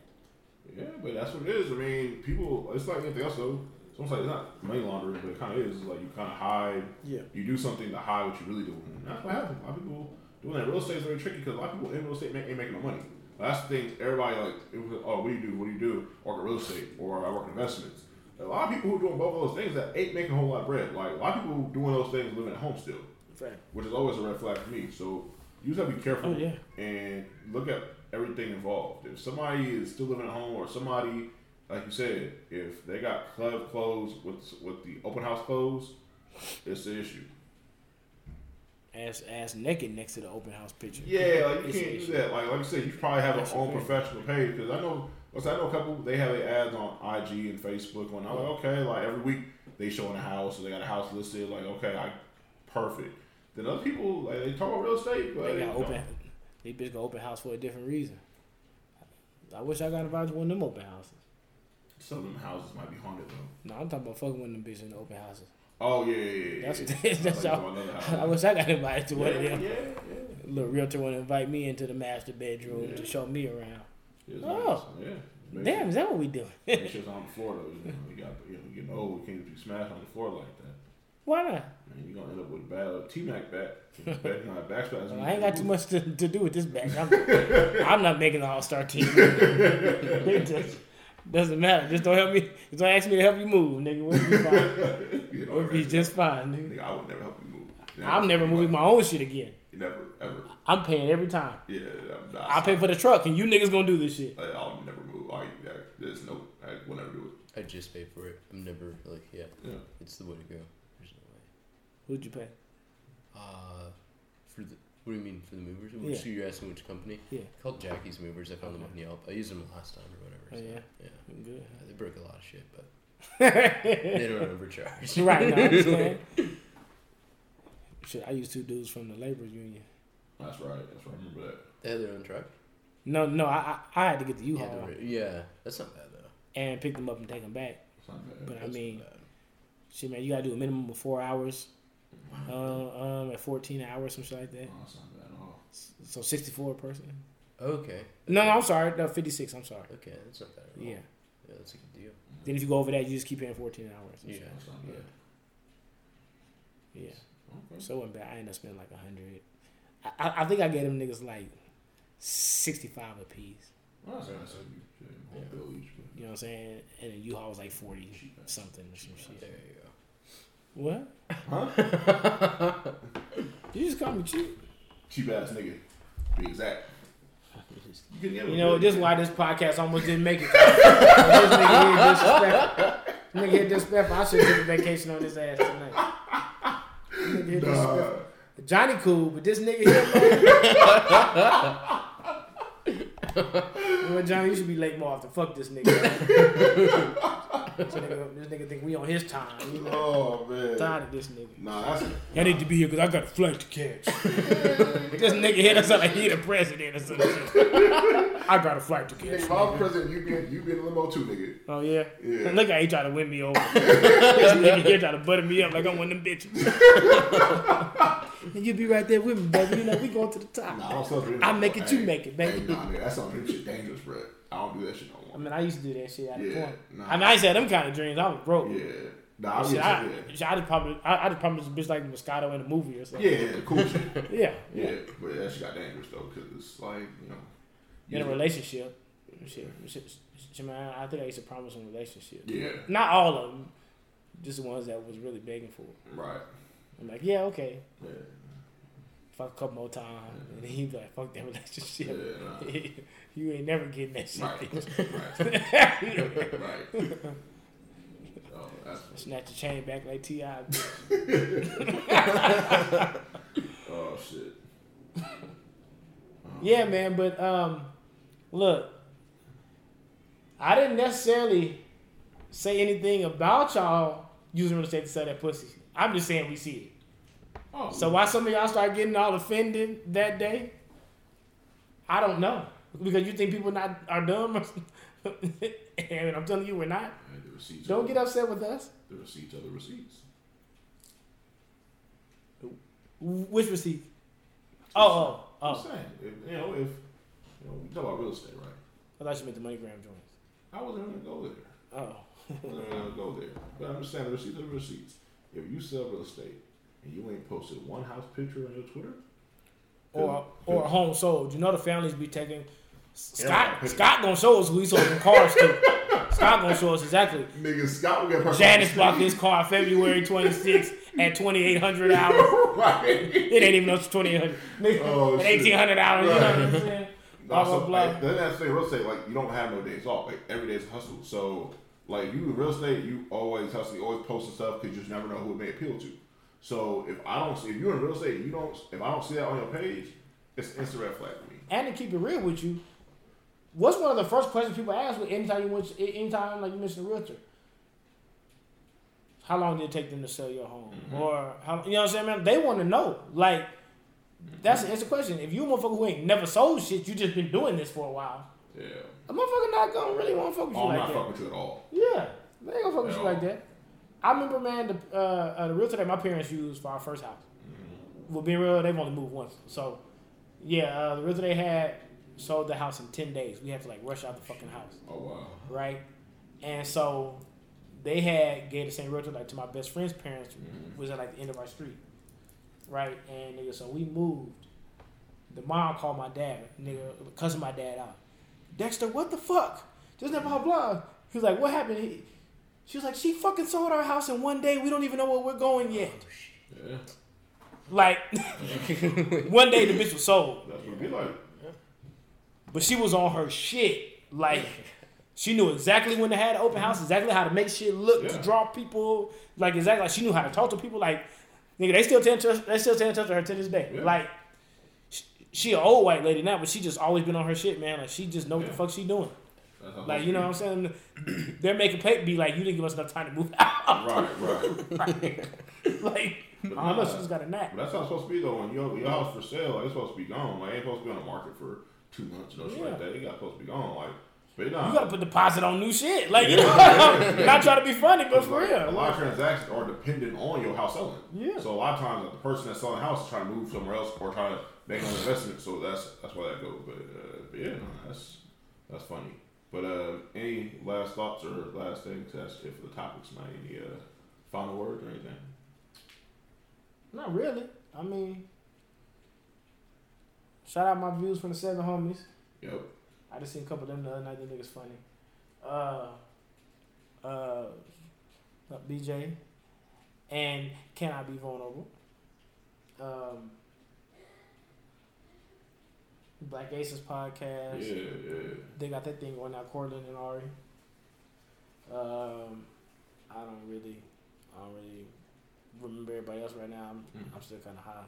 Yeah, but that's what it is. I mean, people. It's like anything else though. It's almost like it's not money laundering, but it kind of is. It's like you kind of hide. Yeah. You do something to hide what you really do. That's what happens. A lot of people doing that. Real estate is very tricky because a lot of people in real estate make, ain't making no money. That's the thing. Everybody like, it was, oh, what do you do? What do you do? I work in real estate or I work in investments. A lot of people who are doing both of those things that ain't making a whole lot of bread. Like a lot of people doing those things living at home still. Fact. which is always a red flag for me. So you just have to be careful Oh, yeah. and look at everything involved. If somebody is still living at home, or somebody, like you said, if they got club closed with with the open house closed, it's an issue. Ass ass naked next to the open house picture. Yeah, like you It's can't do that. Like like you said, you probably have That's your own professional page because I know. Cause I know a couple. They have their ads on IG and Facebook. When I'm like, okay, like every week they showing a house, so they got a house listed. Like, okay, I perfect. Then other people like they talk about real estate, but They got open. They bitch got open house for a different reason. I wish I got invited to one of them open houses. Some of them houses might be haunted though. No, I'm talking about fucking one of them bitches in the open houses. Oh yeah, yeah, yeah. That's yeah. that's, that's all. I wish oh, I got invited to one of them. yeah, yeah. Little realtor want to invite me into the master bedroom Yeah. to show me around. Oh. nice. yeah. Make Damn, sure, is that what we doing? make sure it's on the floor though. You know, we got you know, we getting old. We can't be smashed on the floor like that. Why not? Man, you're gonna end up with a bad T Mac back. Back, know, backspasm. Well, I ain't got too much to, to do with this back. I'm, I'm not making the All Star team. It just doesn't matter. Just don't help me. Just don't ask me to help you move, nigga. We'll be fine. You know, We'll be right. just fine, nigga. Nigga, I would never help you move. I'm never moving my own shit again. Never, ever. I'm paying every time. Yeah, I'm not. I pay for the truck, and you niggas gonna do this shit. Like, I'll never move. I, I, there's no. I will never do it. I just pay for it. I'm never like, yeah. Yeah. it's the way to go. There's no way. Who'd you pay? Uh, for the what do you mean for the movers? Yeah. Which you're asking which company? Yeah. Called Jackie's Movers. I found them on Yelp. I used them last time or whatever. Oh, yeah? yeah. Good. Uh, they broke a lot of shit, but They don't overcharge. right now, I'm just. Shit, I used two dudes from the laborers union. That's right. That's right. I remember that. They had their own truck. No, no, I I, I had to get the Yeah, U-Haul they're- yeah, that's not bad though. and pick them up and take them back. It's not bad. But I That's mean, not bad. shit, man, you gotta do a minimum of four hours. Uh, um, at 14 hours, some shit like that. Oh, it's not bad at all. So 64 a person. okay. No, no, I'm sorry. No, 56. I'm sorry. Okay, that's not bad. At all. Yeah. yeah, that's a good deal. Then if you go over that, you just keep paying 14 hours. Yeah. That's not Yeah. bad. Yeah. Okay. So it wasn't bad. I ended up spending like 100. I, I, I think I gave them niggas like 65 a piece. Well, that's nice of you. Whole bill each. You know what I'm saying? And then U-Haul was like 40 something or some shit. There you go. What? Huh? You just call me cheap. Cheap ass nigga. Be exact. You, You know, this is why this podcast almost didn't make it. this nigga. Nigga here disrespectful. I should take a vacation on his ass tonight. Nigga here disrespectful. Johnny cool, but this nigga here, well, Johnny, you should be late more often. Fuck this nigga. This, nigga this nigga think we on his time. You know, Oh man. tired of this nigga. Nah, that's I need to be here because I got a flight to catch. this nigga hit us up like he the president or something. I got a flight to Nigga, catch. if I was president, you been you been in the limo too, nigga. Oh yeah. Yeah. Look how he trying to win me over. this nigga here trying to butter me up like I'm one of them bitches. and you be right there with me, baby. You know we going to the top. Nah, I don't sell I make it, you make it, Hey, baby. nah, nigga, that's something shit dangerous, bro. I don't do that shit no I mean, I used to do that shit at the point. nah. I mean, I used to have them kind of dreams. I was broke. Yeah. Nah, I Shit, I, you. shit, I just probably, I, I just probably a bitch like Moscato in a movie or something. Yeah, yeah, cool shit. yeah, Yeah, but that shit got dangerous though, cause it's like you know. In a relationship, shit, shit, shit, man, I think I used to promise some relationships. Yeah. Not all of them, just the ones that was really begging for. Right. I'm like, yeah, okay. Yeah. Fuck a couple more times, and then he'd be like, fuck that relationship. Yeah, nah. you ain't never getting that shit. Right. right. right. Oh, that's Snatch the chain back like Ti. oh shit. Yeah, man, but um, look, I didn't necessarily say anything about y'all using real estate to sell that pussy. I'm just saying we see it. Oh, So why some of y'all start getting all offended that day? I don't know because you think people not are dumb, and I'm telling you we're not. Don't get upset with us. The receipts are the receipts. Which receipt? Oh, oh, oh. I'm saying, if, you know, if you know, we talk about real estate, right? I thought you meant the MoneyGram joints. I wasn't gonna go there. Oh, I wasn't gonna go there. But I'm just saying, the receipts are the receipts. If you sell real estate and you ain't posted one house picture on your Twitter, or or a home sold. You know the families be taking. Scott Yeah. Scott gonna show us who he sold them cars to. Scott gonna show us exactly. nigga, Scott will get. Janice bought this car February 26th at 2800 hours. right. It ain't even no 2800. Nigga, Oh, at shit. 1800 hours. You know what I'm saying? No, so, blah blah. Like, then that's the thing, real estate, like you don't have no days off. Like every day's a hustle. So like you in real estate, you always hustle, you always posting stuff because you just never know who it may appeal to. So if I don't see if you're in real estate, you don't if I don't see that on your page, it's instant red flag for me. And to keep it real with you, what's one of the first questions people ask with anytime you went, anytime like you mentioned a realtor? How long did it take them to sell your home? Mm-hmm. Or how you know what I'm saying, man? They want to know. Like that's an instant question. If you a motherfucker who ain't never sold shit, you just been doing this for a while. Yeah. A motherfucker not gonna really want to fuck with you Oh, I'm like not that. fucking with you at all. Yeah, they ain't gonna fuck with At you like that. I remember, man, the uh, uh, the realtor that my parents used for our first house. Well, being real, they've only moved once. So, yeah, uh, the realtor they had sold the house in ten days. We had to like rush out the fucking house, Oh wow. right? And so they had gave the same realtor like to my best friend's parents was at like the end of our street, right? And nigga, so we moved. The mom called my dad, nigga, cussing my dad out. Dexter, what the fuck? Just blah blah blah. He was like, what happened? He, she was like, she fucking sold our house in one day. We don't even know where we're going yet. Oh, yeah. Like, one day the bitch was sold, That's what it be like. but she was on her shit. Like, she knew exactly when to had the open house, exactly how to make shit look to draw people. Like, exactly, like she knew how to talk to people. Like, nigga, they still tend to they still tend to her to this day. Yeah. Like, she, she an old white lady now, but she just always been on her shit, man. Like, she just know what the fuck she doing. How Like you know what I'm saying? They're making pay be like you didn't give us enough time to move out. Right, right. like I don't know, she just got a nap. But that's how it's supposed to be though. When your your house for sale, like it's supposed to be gone. Like it ain't supposed to be on the market for two months, no shit Yeah. like that. It got supposed to be gone. Like, but nah, You gotta put deposit on new shit. Like you know, Yeah. not trying to be funny, but for Like, real. A lot of transactions are dependent on your house selling. Yeah. So a lot of times, like, the person that's selling the house is trying to move somewhere else or trying to make an investment. So that's that's why that goes. But, uh, but yeah, no, that's that's funny. But uh, any last thoughts or last things? It for the topics, man. Any uh, final words or anything? Not really. I mean, shout out my views from the seven homies. Yep. I just seen a couple of them the other night. Them niggas funny. Uh, uh, BJ, and can I be vulnerable? Um, Black Aces podcast. Yeah, yeah. They got that thing going now, Cortland and Ari. Um, I don't really, I don't really remember everybody else right now. I'm, Mhm. I'm still kind of high,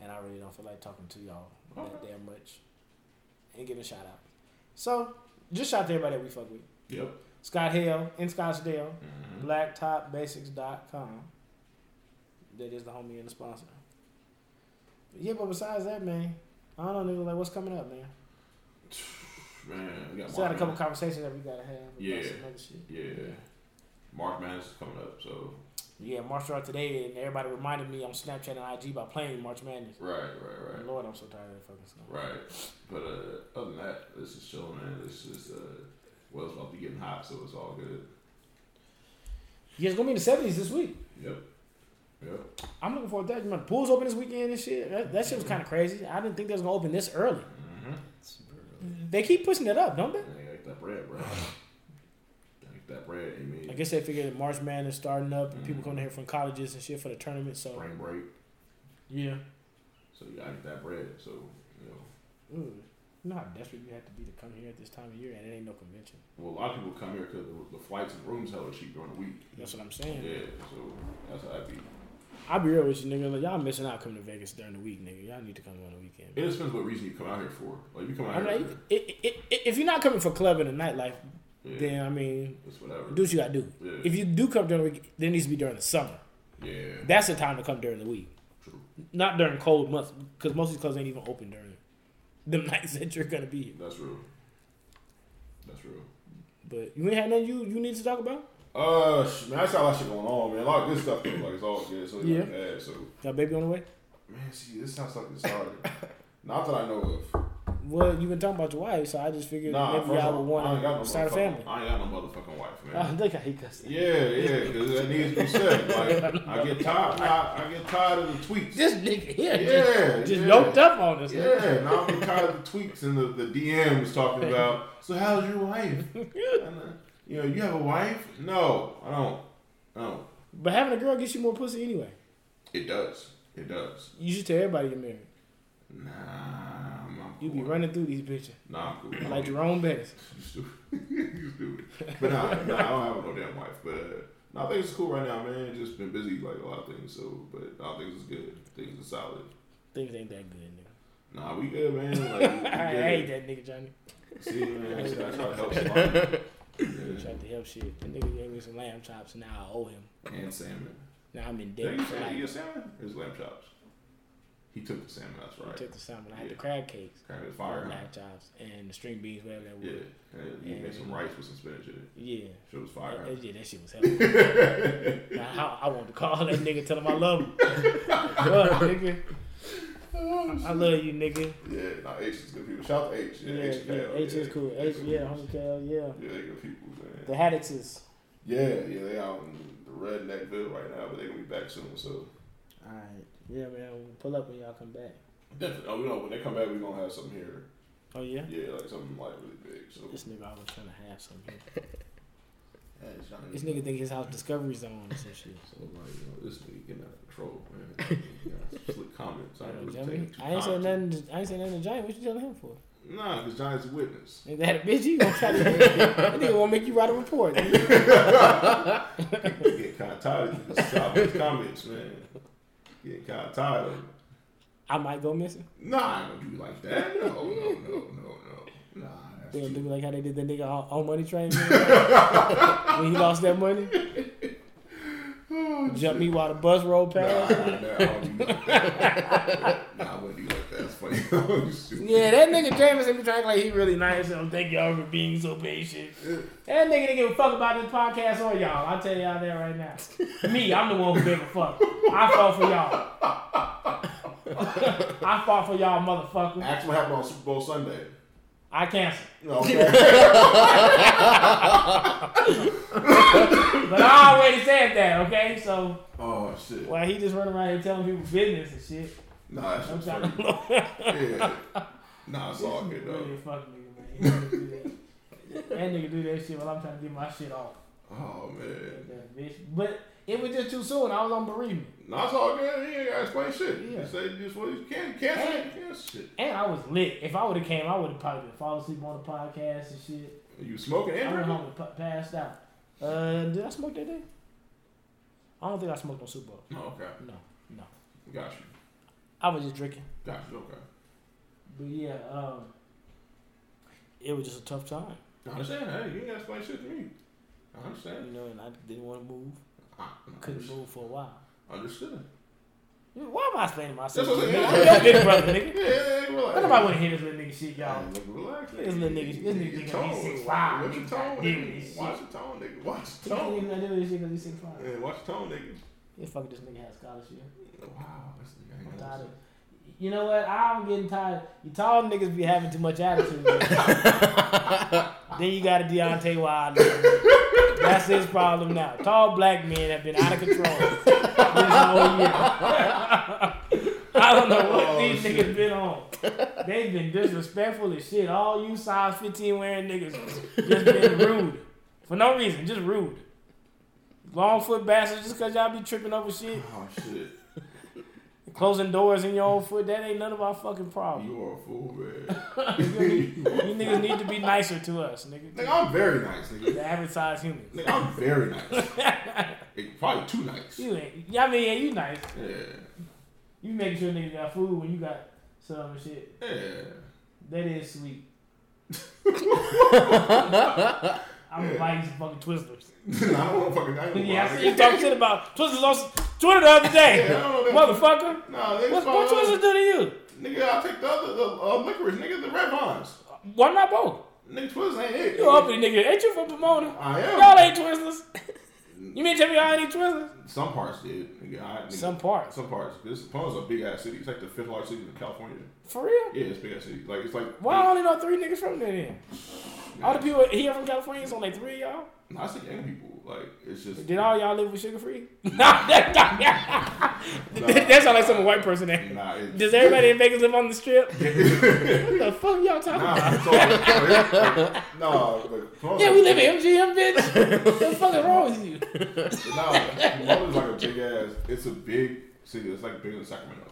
and I really don't feel like talking to y'all that Okay. damn much, and giving a shout out. So just shout out to everybody that we fuck with. Yep. Scott Hale in Scottsdale, Mhm. blacktopbasics.com. That is the homie and the sponsor. But yeah, but besides that, man, I don't know, nigga, like what's coming up, man. Man, we got Still had a couple conversations that we gotta have about Yeah. some other shit. Yeah. March Madness is coming up, so Yeah, March started today, and everybody reminded me I'm on Snapchat and IG about playing March Madness. right, right, right. Lord, I'm so tired of that fucking stuff. Right. But uh, other than that, this is chilling, man. This is uh, well, it's about to be getting hot, so it's all good. Yeah, it's gonna be in the 70s this week. Yep. Yep. I'm looking forward to that. You know, pool's open this weekend and shit. That, that shit was kind of crazy. I didn't think they was gonna open this early. Mm-hmm. Super early. They keep pushing it up, don't they? They like that bread, bro. They like that bread. Mean I guess they figured March Madness starting up and people coming here from colleges and shit for the tournament. So spring break, yeah, so you gotta get that bread. So you know, Ooh. you know how desperate you have to be to come here at this time of year, and it ain't no convention. well, a lot of people come here because the, the flights and rooms hella cheap during the week. That's what I'm saying. Yeah. So that's how I be. I'll be real with you, nigga. Like, y'all missing out coming to Vegas during the week, nigga. Y'all need to come on the weekend. It depends what reason you come out here for. Like you come out I'm here, like, i i i if you're not coming for clubbing and nightlife, yeah, then I mean, do what you gotta do. Yeah. If you do come during the week, then it needs to be during the summer. yeah. That's the time to come during the week, True. not during cold months, because most of these clubs ain't even open during them nights that you're gonna be here. That's real. That's real. But you ain't had nothing you you need to talk about. Uh, man, that's how a lot of shit going on, man. A lot of good stuff, though. Like, it's all good. So, Yeah. yeah. Bad, so, Got baby on the way. man, see, this sounds like it started. Not that I know of. Well, you've been talking about your wife, so I just figured Nah, maybe y'all would I want got to start a family. I ain't got no motherfucking wife, I man. think I hate cussing. Yeah, yeah, because that needs to be said. Like, I get tired. I, I get tired of the tweets. This nigga here, Yeah, just, just yeah. yoked up on us. Yeah, now I'm tired of the tweets and the, the DMs talking about. So how's your wife? And, uh, you know, you have a wife? No, I don't. No, But having a girl gets you more pussy anyway. it does. It does. You should tell everybody you're married. Nah, I'm, I'm You be running through these bitches Nah, I'm cool. like Jerome Bettis. You stupid. stupid. But nah, nah, I don't have no damn wife. But uh, nah, things is cool right now, man. Just been busy like a lot of things. So, but nah, things is good. Things are solid. Things ain't that good, nigga. Nah, we good, man. Like, we, we I good. hate that nigga Johnny. See, man, I try to help somebody. He tried to help shit. That nigga gave me some lamb chops, and now I owe him. And salmon. Now I'm in Did debt you for say he life. get salmon? His lamb chops. He took the salmon. That's I right. took the salmon. I had the Yeah. crab cakes, Kind of fire. huh? lamb chops, and the string beans, whatever that was. Yeah, and he made some rice with some spinach in it. Yeah. Shit was fire. Yeah, yeah, that shit was hell. I, I want to call that nigga, tell him I love him. What, nigga? Mm-hmm. I love you, nigga. Yeah, nah, H is good people. Shout out to H. Yeah, Yeah, H, yeah, Cal, H is cool. H, yeah, homie Cal, yeah. Yeah, they good people, man. The Haddocks. Yeah, yeah, they out in the redneckville right now, but they gonna be back soon. So Alright. Yeah, man. We'll pull up when y'all come back. definitely, oh, you know, when they come back, we gonna have something here. Oh, yeah? Yeah, like something like really big. So This nigga always trying to have something. here. Yeah, it's Johnny. This nigga think his house Discovery Zone or some shit. So like, you know, this nigga getting out of control, man. slick comments. I ain't really Johnny, taking too I ain't saying nothing. To, I ain't saying nothing to Giant. What you telling him for? Nah, because Giant's a witness. Ain't that a bitch? You gonna try to? that nigga wanna make you write a report. I get kind of tired of these comments, man. Getting kind of tired of it. I might go missing. Nah, I don't do like that. No, no, no, no, no. Nah, They gonna do like how they did that nigga on, on Money Train when he lost that money. Oh, Jump me while the bus rolled past. nah, nah, I don't do like that. Nah, I wouldn't do like that. It's funny. Yeah, that nigga Jameson be trying like he really nice. And thank y'all for being so patient. That nigga didn't give a fuck about this podcast or y'all. I'll tell y'all that right now. Me, I'm the one who gave a fuck. I fought for y'all. I fought for y'all, motherfucker. Ask what happened on Super Bowl Sunday. I canceled. Okay. But I already said that, okay? So oh shit. while he just running around here telling people business and shit, Nah, that I'm trying to Yeah. Nah, it's all good though. a fuck nigga, man. Really that. that nigga do that shit while I'm trying to get my shit off. Oh man. That bitch. But it was just too soon. I was on bereavement. Nah, it's all good. You ain't gotta explain shit. Yeah. Just say just what you can. Say can't shit. And I was lit. If I would have came, I would have probably been asleep on the podcast and shit. You smoking I and went drinking? home and pa- passed out. Uh, did I smoke that day? I don't think I smoked on Super Bowl. Oh, okay. No, no. Got you. I was just drinking. Got you. Okay. But yeah, um, it was just a tough time, I understand. Hey, you ain't gotta explain shit to me. I understand. you know, and I didn't want to move. I Couldn't move for a while. Understood. Why am I explaining myself? That's what I'm I'm your big brother, nigga. Yeah, yeah, yeah, relax. Nobody want to hear this little nigga shit, y'all? Hey, nigga, relax. This little nigga- this nigga Your think tone. he's 6'5", Watch your tone, Deal with this nigga. Watch your tone, nigga. Watch your tone. nigga not doing this shit because he's six five. Yeah, watch your tone, nigga. Yeah, fuck this nigga has scholarship. Wow, this nigga I'm tired of. You know what? I'm getting tired. You tall niggas be having too much attitude. then you got a Deontay Wilder. That's his problem now. Tall black men have been out of control this year. I don't know what Oh, these shit. niggas been on. They've been disrespectful as shit. All you size 15 wearing niggas just been rude. For no reason, just rude. Long foot bastards just cause y'all be tripping over shit. Oh shit. Closing doors in your own foot, that ain't none of our fucking problem. You are a fool, man. you niggas need to be nicer to us, nigga. nigga, I'm very nice, nigga. The average size humans. Nigga, I'm very nice. Probably too nice. You ain't. Yeah, I mean, yeah, you nice. Yeah. You making sure niggas got food when you got some shit. Yeah. That is sweet. I'm gonna you some fucking Twizzlers. Nah, I don't want to fucking. I gonna Yeah, I lie, see you talking shit about Twizzlers on Twitter the other day. Yeah, I don't know Motherfucker. Nah, nigga, What, what Twizzlers do to you? Nigga, I'll take the other, the uh, licorice, nigga, the red vines. Why not both? Nigga, Twizzlers ain't it. You uppity nigga. Ain't you from Pomona? I am. Y'all ain't Twizzlers. You mean tell me ain't eat Twizzlers? Some parts did. Nigga, I, nigga, Some parts. Some parts. This Pomona's a big ass city. It's like the fifth largest city in California. For real? Yeah, it's a big ass city. Like it's like. Why I only know three niggas from there then? All the people here from California, it's only three of y'all. Nah, it's the young people. Like it's just. Did all y'all live with Suga Free? nah, that, that sounds like some white person there. Nah, it's, Does everybody in Vegas live on the strip? what the fuck y'all talking Nah, about? it's nah, Yeah, we live in MGM, bitch. what the fuck is wrong with you? Nah, Pomona's like a big ass. It's a big city. It's like bigger than Sacramento.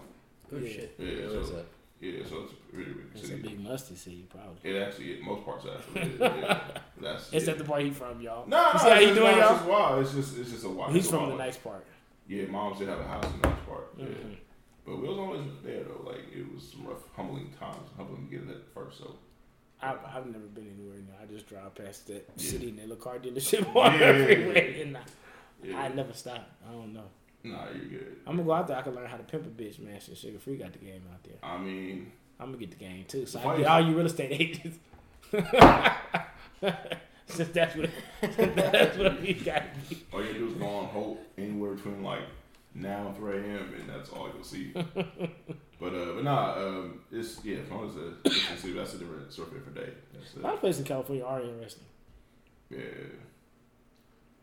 Oh Yeah. shit. Yeah, What is so- that? Yeah, so it's a really big It's a big musty city, probably. It actually, it, most parts actually. that's. Except yeah. the part he from, y'all. No, no, see how it's he just, doing, It's y'all? just wild. It's just, it's just a wild. He's it's from the nice part. Yeah, moms did have a house in the nice part. Yeah. Mhm. But we was always there though. Like it was some rough, humbling times. Humbling getting get that first. So I've, I've never been anywhere now. I just drive past that Yeah. city and that little car dealership on Yeah, yeah, yeah. And I, yeah. I never stop. I don't know. Nah, you're good. I'm gonna go out there. I can learn how to pimp a bitch, man. Since Suga Free got the game out there, I mean, I'm gonna get the game too. So I get all you real estate agents. Since that's what that's what we got all you do is go on Hope anywhere between like now and 3 a.m. and that's all you'll see. but uh, but nah, um, it's yeah. As long as a different city, that's a different sort for day. That's A lot of places in California are interesting. yeah.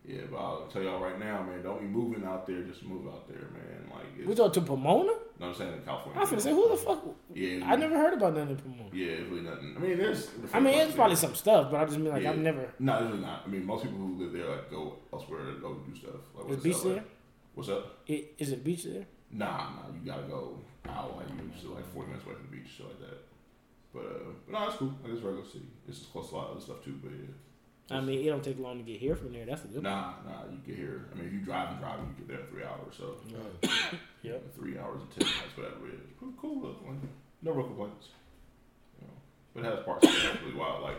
Yeah, but I'll tell y'all right now, man. Don't be moving out there. Just move out there, man. Like, We go to Pomona. no, I'm saying in California. I finna say, who the fuck? Yeah, I never heard about nothing in Pomona. Yeah, it's really nothing. I mean, there's. I mean, it's probably some stuff, but I just mean like Yeah. I've never. No, it's really not. I mean, most people who live there like go elsewhere to go do stuff. Like, Is what's beach there? What's up? It, is it beach there? Nah, nah, you gotta go out like you to, like 40 minutes away from the beach, shit like that. But, uh, but no, it's cool. Like, it's regular city. It's just close to a lot of other stuff too, but yeah. I mean, it don't take long to get here from there. That's a good. Nah, nah, you get here. I mean, if you drive and drive, you get there in three hours. So, Yep. three hours and 10 minutes, whatever it is. Cool, cool. look, like, No real complaints. You know, but it has parts that are really wild. Like,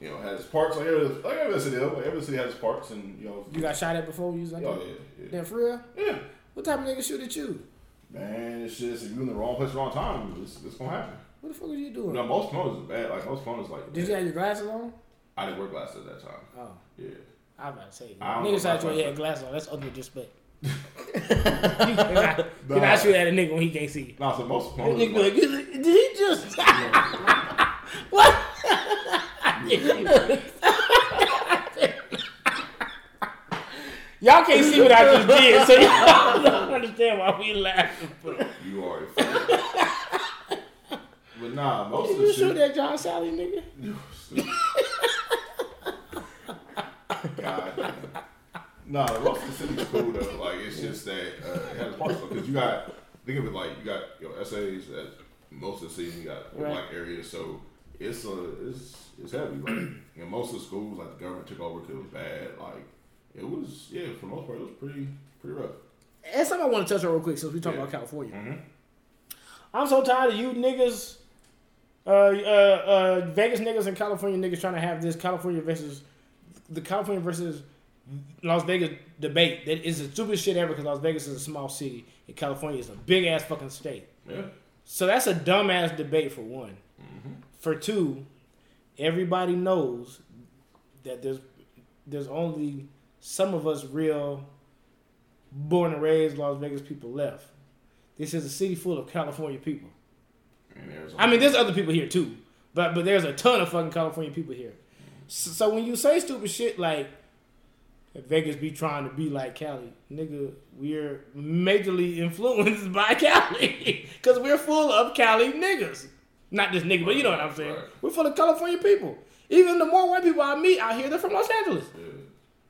you know, it has parts like every like every city, like every city has parts, and you know, You got shot at before? You was like, oh yeah, yeah, for real? yeah. What type of nigga shoot at you? Man, it's just if you in the wrong place, at the wrong time, it's, it's gonna happen. What the fuck are you doing? No, most phones is bad. Like most phones, like Did you have your glasses on? I didn't wear glasses at that time. Oh, Yeah, I was about to say. Niggas out had glasses on. That's ugly disrespect. you cannot, cannot shoot at a nigga when he can't see. no, so most phones. is like, did he just? what? y'all can't see what I just did, so y'all don't understand why we laughing. But you are. A but nah, most did of the Did you shoot shit. that John Salley nigga? God damn. Nah, most of the city's cool though. Like it's just that uh, it has parts because you got think of it like you got your essays at most of the city. You got Right. black areas, so it's uh it's it's heavy. Like in most of the schools, like the government took over because it was bad. Like it was yeah, for the most part, it was pretty pretty rough. That's something I want to touch on real quick since we talk Yeah. about California. Mhm. I'm so tired of you niggas, uh, uh, uh, Vegas niggas and California niggas trying to have this California versus the California versus Las Vegas debate. That is the stupidest shit ever because Las Vegas is a small city and California is a big ass fucking state. Yeah, So that's a dumbass debate for one. Mm-hmm. For two, everybody knows that there's there's only some of us real born and raised Las Vegas people left. This is a city full of California people. I mean, there's other people here too, but but there's a ton of fucking California people here. So, so when you say stupid shit like Vegas be trying to be like Cali, nigga, we're majorly influenced by Cali because we're full of Cali niggas. Not just nigga, but you know what I'm saying. We're full of California people. Even the more white people I meet out here, they're from Los Angeles. yeah,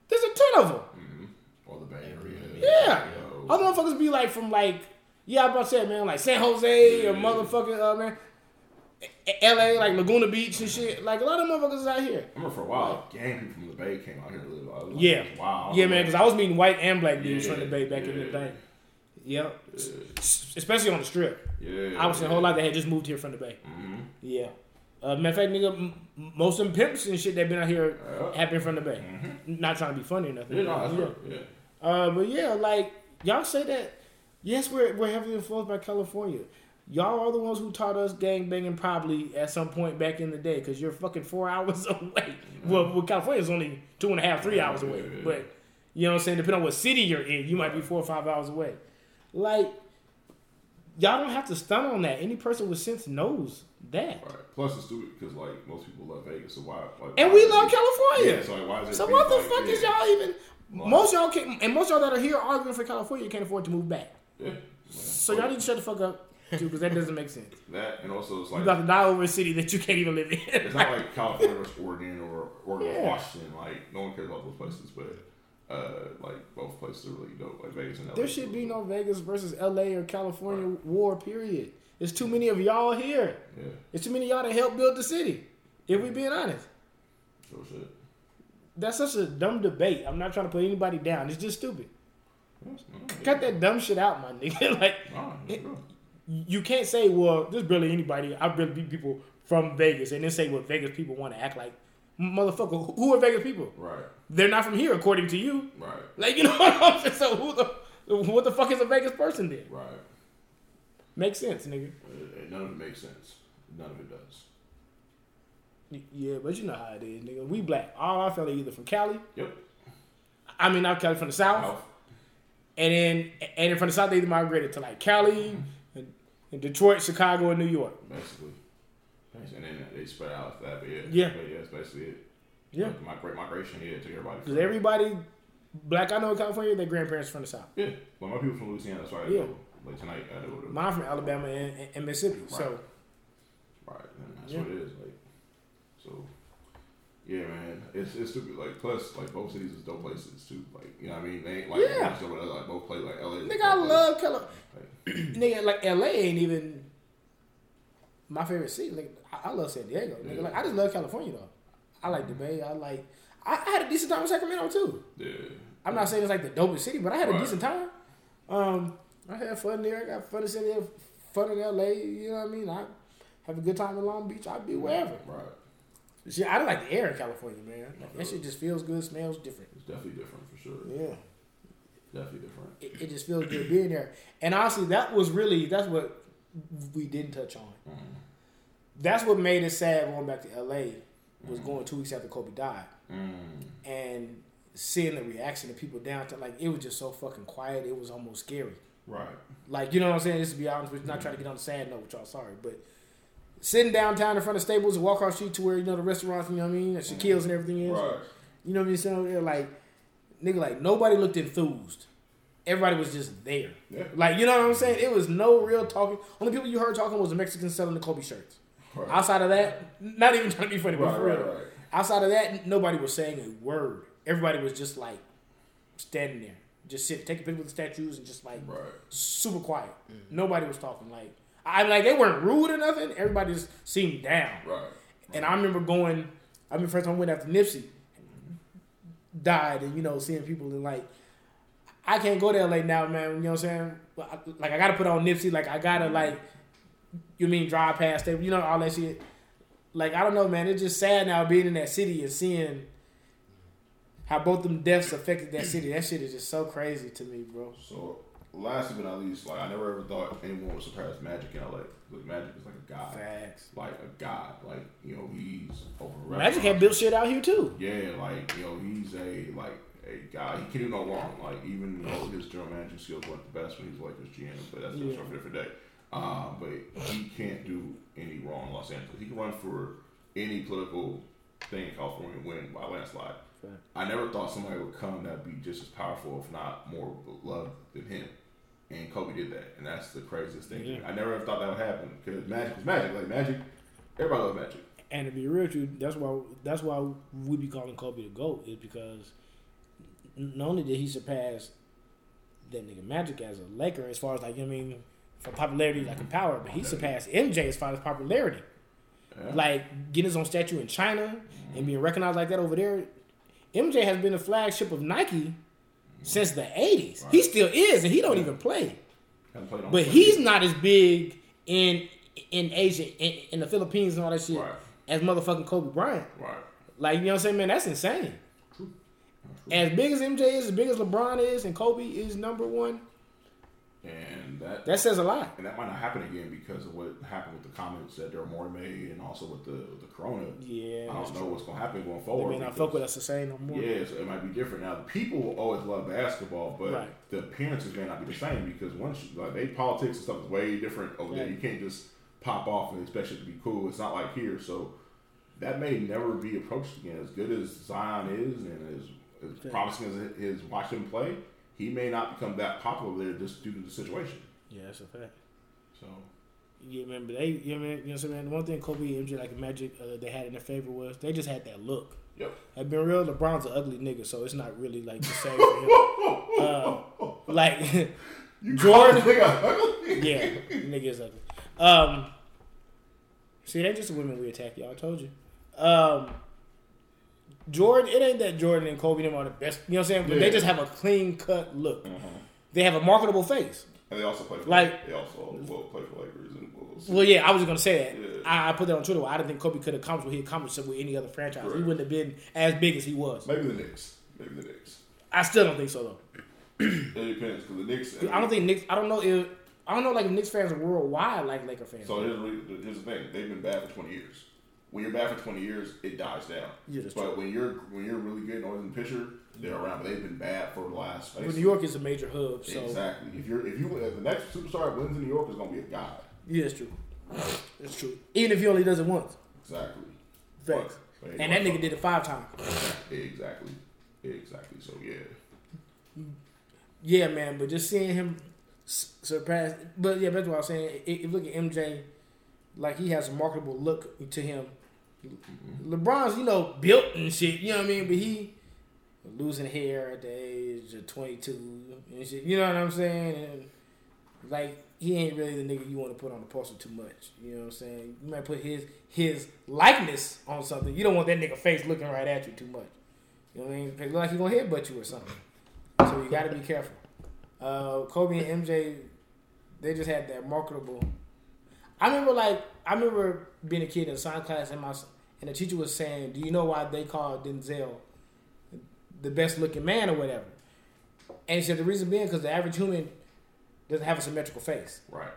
There's a ton of them. All the Bay Area. Yeah. know. Other motherfuckers be like from like, yeah, I'm about to say, man, like San Jose or Yeah. motherfucking, uh, man, LA, like Laguna Beach and shit. Like a lot of motherfuckers out here. I remember for a while, gang people from the Bay came out here to live. I was like, Yeah. wow. Yeah, man, because I was meeting white and black dudes Yeah, from the Bay back in the day. Yep. S- Especially on the strip. Yeah, I was seeing a whole lot that had just moved here from the Bay. Mm-hmm. Yeah. Uh, matter of fact, nigga, m- most of them pimps and shit that been out here Yeah. have been from the Bay. Not trying to be funny or nothing. Yeah, no, that's yeah. right. Yeah. Uh, but yeah, like y'all say that. Yes, we're we're heavily influenced by California. Y'all are the ones who taught us gang banging probably at some point back in the day because you're fucking four hours away. Well, well, California's only two and a half, three hours away. But you know what I'm saying? Depending on what city you're in, you might be four or five hours away. Like y'all don't have to stun on that. Any person with sense knows that. Right. Plus, it's stupid because like most people love Vegas, so why? Like, And why we love California. Yeah, so like, why is it? So what the like, fuck is y'all even? Most y'all can, and most y'all that are here arguing for California can't afford to move back. Yeah. So y'all need to shut the fuck up too, because that doesn't make sense. that, and also it's like You about to die over a city that you can't even live in. it's not like California versus Oregon or Oregon Yeah. Washington. Like no one cares about those places, but uh, like both places are really dope. Like Vegas and LA. there should be no Vegas versus LA or California war. Period. There's too many of y'all here. Yeah. There's too many of y'all to help build the city. If we being honest, So shit. that's such a dumb debate. I'm not trying to put anybody down. It's just stupid. Cut that dumb shit out, my nigga. like Nah, it's. You can't say, well, there's barely anybody. I've barely beat people from Vegas, and then say what Vegas people want to act like. Motherfucker, who are Vegas people? Right. They're not from here, according to you. Right. Like you know what I'm saying? So who the what the fuck is a Vegas person then? Right. Makes sense, nigga. None of it makes sense. None of it does. Yeah, but you know how it is, nigga. We black. All our family either from Cali. Yep. I mean, not Cali, from the south, Health. and then and then from the south they either migrated to like Cali, and Detroit, Chicago, and New York. Basically. And then they spread out after that, but yeah. Yeah. But yeah, that's basically it. Yeah, Like, migra- migration, yeah, to everybody. because everybody black I know in California, their grandparents from the south. Yeah. Well, my people from Louisiana, that's why I Yeah. Like tonight, I to. Mine from Alabama and, and- Mississippi. So Right. And that's Yeah. what it is. Yeah, man, it's it's stupid. Like, plus, like both cities is dope places too. Like, you know what I mean? They ain't like Yeah. like both play like LA. nigga, I love Cali. Like, nigga, like LA ain't even my favorite city. Like I, I love San Diego. Nigga, Yeah. like I just love California though. I like the Bay. I like. I, I had a decent time in Sacramento too. yeah. I'm not saying it's like the dopest city, but I had a decent time. Um, I had fun there. I got fun in San Diego, fun in LA. You know what I mean? I have a good time in Long Beach. I'd be wherever. Right. Shit, I don't like the air in California, man. Like, that shit just feels good, smells different. It's definitely different for sure. Yeah. Definitely different. It, it just feels good being there. And honestly, that was really that's what we didn't touch on. Mm. That's what made it sad going back to LA was mm. going two weeks after Kobe died. Mm. And seeing the reaction of people downtown, like it was just so fucking quiet. It was almost scary. Right. Like you know what I'm saying? Just to be honest with you, not trying to get on the sad note with y'all. Sorry, but sitting downtown in front of Staples and walk across street to where you know the restaurants, you know what I mean, and mm-hmm. Shaquille's and everything is. Right. You know what I mean? So yeah, like nigga, like nobody looked enthused. Everybody was just there. Yeah. Like you know what I'm saying? It was no real talking. Only people you heard talking was the Mexicans selling the Kobe shirts. Right. Outside of that, not even trying to be funny, but Right, for real. right. Outside of that, nobody was saying a word. Everybody was just like standing there, just sitting, taking pictures with the statues, and just like Right. super quiet. Mm. Nobody was talking. Like I like they weren't rude or nothing. Everybody just seemed down. Right. And I remember going. I mean, first time I went after Nipsey died, and you know seeing people and like. I can't go there late now, man. You know what I'm saying? Like I gotta put on Nipsey. Like I gotta mm-hmm. like, you mean drive past them? You know all that shit. Like I don't know, man. It's just sad now being in that city and seeing how both them deaths affected that city. That shit is just so crazy to me, bro. So last but not least, like I never ever thought anyone would surpass Magic in LA. Like Magic is like a god. Facts. Like a god. Like, you know, he's over Magic had built shit out here too. Yeah, like, you know, he's a like a guy. He can do no wrong. Like even know his general managing skills weren't the best when he's Lakers GM, but that's just Yeah. for a different day. Um, but he can't do any wrong in Los Angeles. He can run for any political thing in California and win by landslide. I never thought somebody would come that'd be just as powerful, if not more beloved than him. And Kobe did that, and that's the craziest thing. Yeah. I never ever thought that would happen because Magic was Magic. Like Magic, everybody loves Magic. And to be real with you, that's why that's why we be calling Kobe the GOAT is because not only did he surpass that nigga Magic as a Laker as far as like I mean for popularity like in power, but he surpassed MJ as far as popularity. Yeah. Like getting his own statue in China and being recognized like that over there. MJ has been the flagship of Nike since the eighties. He still is, and he don't even play. Haven't played on But the he's not as big in in Asia, in, in the Philippines and all that shit Right. as motherfucking Kobe Bryant. right. Like, you know what I'm saying, man? That's insane. As big as MJ is, as big as LeBron is, and Kobe is number one, And that that says a lot. and that might not happen again because of what happened with the comments that Daryl Morey made, and also with the the Corona. Yeah, I don't know true. what's gonna happen going forward. They may not fuck with us the same no more. Yeah, so it might be different now. The people always love basketball, but Right. the appearances may not be the same because once you, like they politics and stuff is way different over there. You can't just pop off and expect it to be cool. It's not like here, so that may never be approached again. As good as Zion is and as, as promising as it is watching him play, he may not become that popular there just due to the situation. Yeah, that's a fact. So Yeah, man, but they, you know, man, you know what I'm saying? Man, the one thing Kobe and MJ, like Magic, uh, they had in their favor was they just had that look. yep. I've been real, LeBron's an ugly nigga, so it's not really like the same for him. Uh, like, Jordan. yeah, nigga is ugly. Um, see, they just the women we attack, y'all. I told you. Um, Jordan, it ain't that Jordan and Kobe them are the best. You know what I'm saying? But they just have a clean cut look. Uh-huh. They have a marketable face. And they also play for Like- they also will play for Lakers and Bulls. Well, yeah, I was gonna say that. Yeah. I, I put that on Twitter. I didn't think Kobe could have accomplished what he accomplished with any other franchise. He wouldn't have been as big as he was. Maybe the Knicks. Maybe the Knicks. I still don't think so though. It depends because the Knicks. I don't think Knicks. I don't know if I don't know like if Knicks fans are worldwide like Laker fans. So here's, here's the thing: they've been bad for 20 years. When you're bad for 20 years, it dies down. Yeah, that's but when you're when you're really good in the pitcher, they're around. But they've been bad for the last. Well, New York is a major hub, so exactly. If you're if you if the next superstar wins in New York is gonna be a god. yeah, it's true. It's true. Even if he only does it once, Exactly. facts. And that nigga did it five times. Exactly. Exactly. So yeah. Yeah, man. But just seeing him surpass, but yeah, that's what I was saying. If if you look at MJ, like he has a marketable look to him. LeBron's, you know, built and shit. You know what I mean? But he losing hair at the age of twenty two and shit. You know what I'm saying? And like he ain't really the nigga you want to put on the poster too much. You know what I'm saying? You might put his his likeness on something. You don't want that nigga face looking right at you too much. You know what I mean? like he gonna headbutt you or something. So you got to be careful. Uh, Kobe and MJ, they just had that marketable. I remember like I remember being a kid in science class and my and the teacher was saying, "Do you know why they call Denzel the best looking man or whatever?" And he said the reason being because the average human doesn't have a symmetrical face. Right.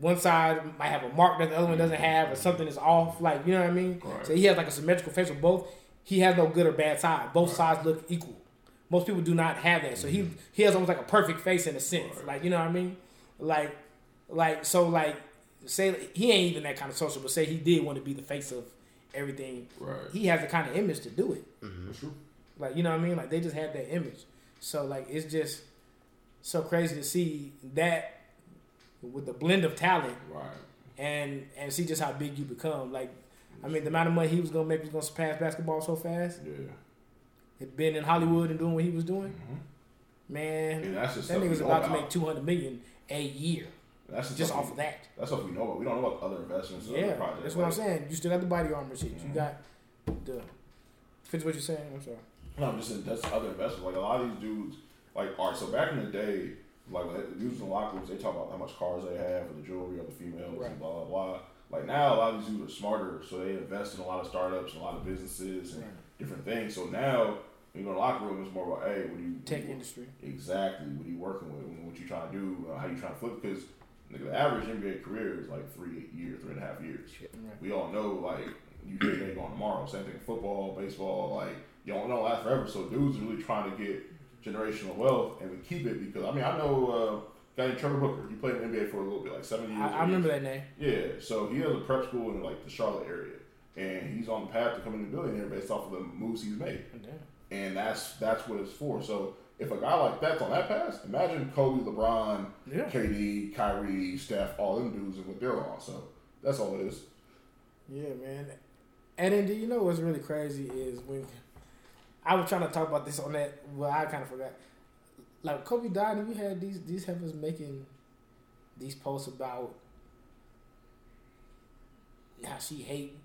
One side might have a mark that the other one doesn't mm-hmm. have, or something is off. Like you know what I mean? Right. So he has like a symmetrical face with both. He has no good or bad side. Both sides look equal. Most people do not have that. So he mm-hmm. he has almost like a perfect face in a sense. Right. Like you know what I mean? Like like so like say he ain't even that kind of social, but say he did want to be the face of everything. Right. He has the kind of image to do it. Mm-hmm. That's true. Like you know what I mean? Like they just had that image. So like it's just so crazy to see that with the blend of talent Right. and and see just how big you become. Like I mean the amount of money he was gonna make was gonna surpass basketball so fast. Yeah. Had been in Hollywood and doing what he was doing. Mm-hmm. Man, And that's just that stuff nigga's we know about oh, to make two hundred million a year That's just, off we- of that. That's what we know about. We don't know about other investments. Yeah, other projects. that's what I'm saying. You still got the BodyArmor shit. You got the. Fits what you're saying. I'm sorry. No, I'm just saying that's other investments. Like a lot of these dudes, like all right. So back in the day, like when dudes in the locker rooms, they talk about how much cars they have and the jewelry of the females Right. and blah blah blah. Like now, a lot of these dudes are smarter, so they invest in a lot of startups and a lot of businesses and Right. different things. So now, when you go to the locker room, it's more about hey, what do you Tech what- industry. Exactly. What are you working with? What you trying to do? Uh, how you trying to flip? Because nigga, the average NBA career is like three years, three and a half years. Right. We all know like you think they on tomorrow. Same thing football, baseball. Like you don't know last forever. So dudes are really trying to get generational wealth and we keep it because I mean I know uh, guy named Trevor Booker. He played in the NBA for a little bit, like seven years. I, I remember that name. Yeah, so he has a prep school in like the Charlotte area, and he's on the path to becoming a billionaire based off of the moves he's made Damn. and that's that's what it's for. So if a guy like that's on that pass, imagine Kobe, LeBron, Yeah. KD, Kyrie, Steph, all them dudes and what they're on. So that's all it is. Yeah, man. And then, do you know what's really crazy is when I was trying to talk about this on that. Well, I kind of forgot. Like Kobe died, and you had these these heifers making these posts about how she hate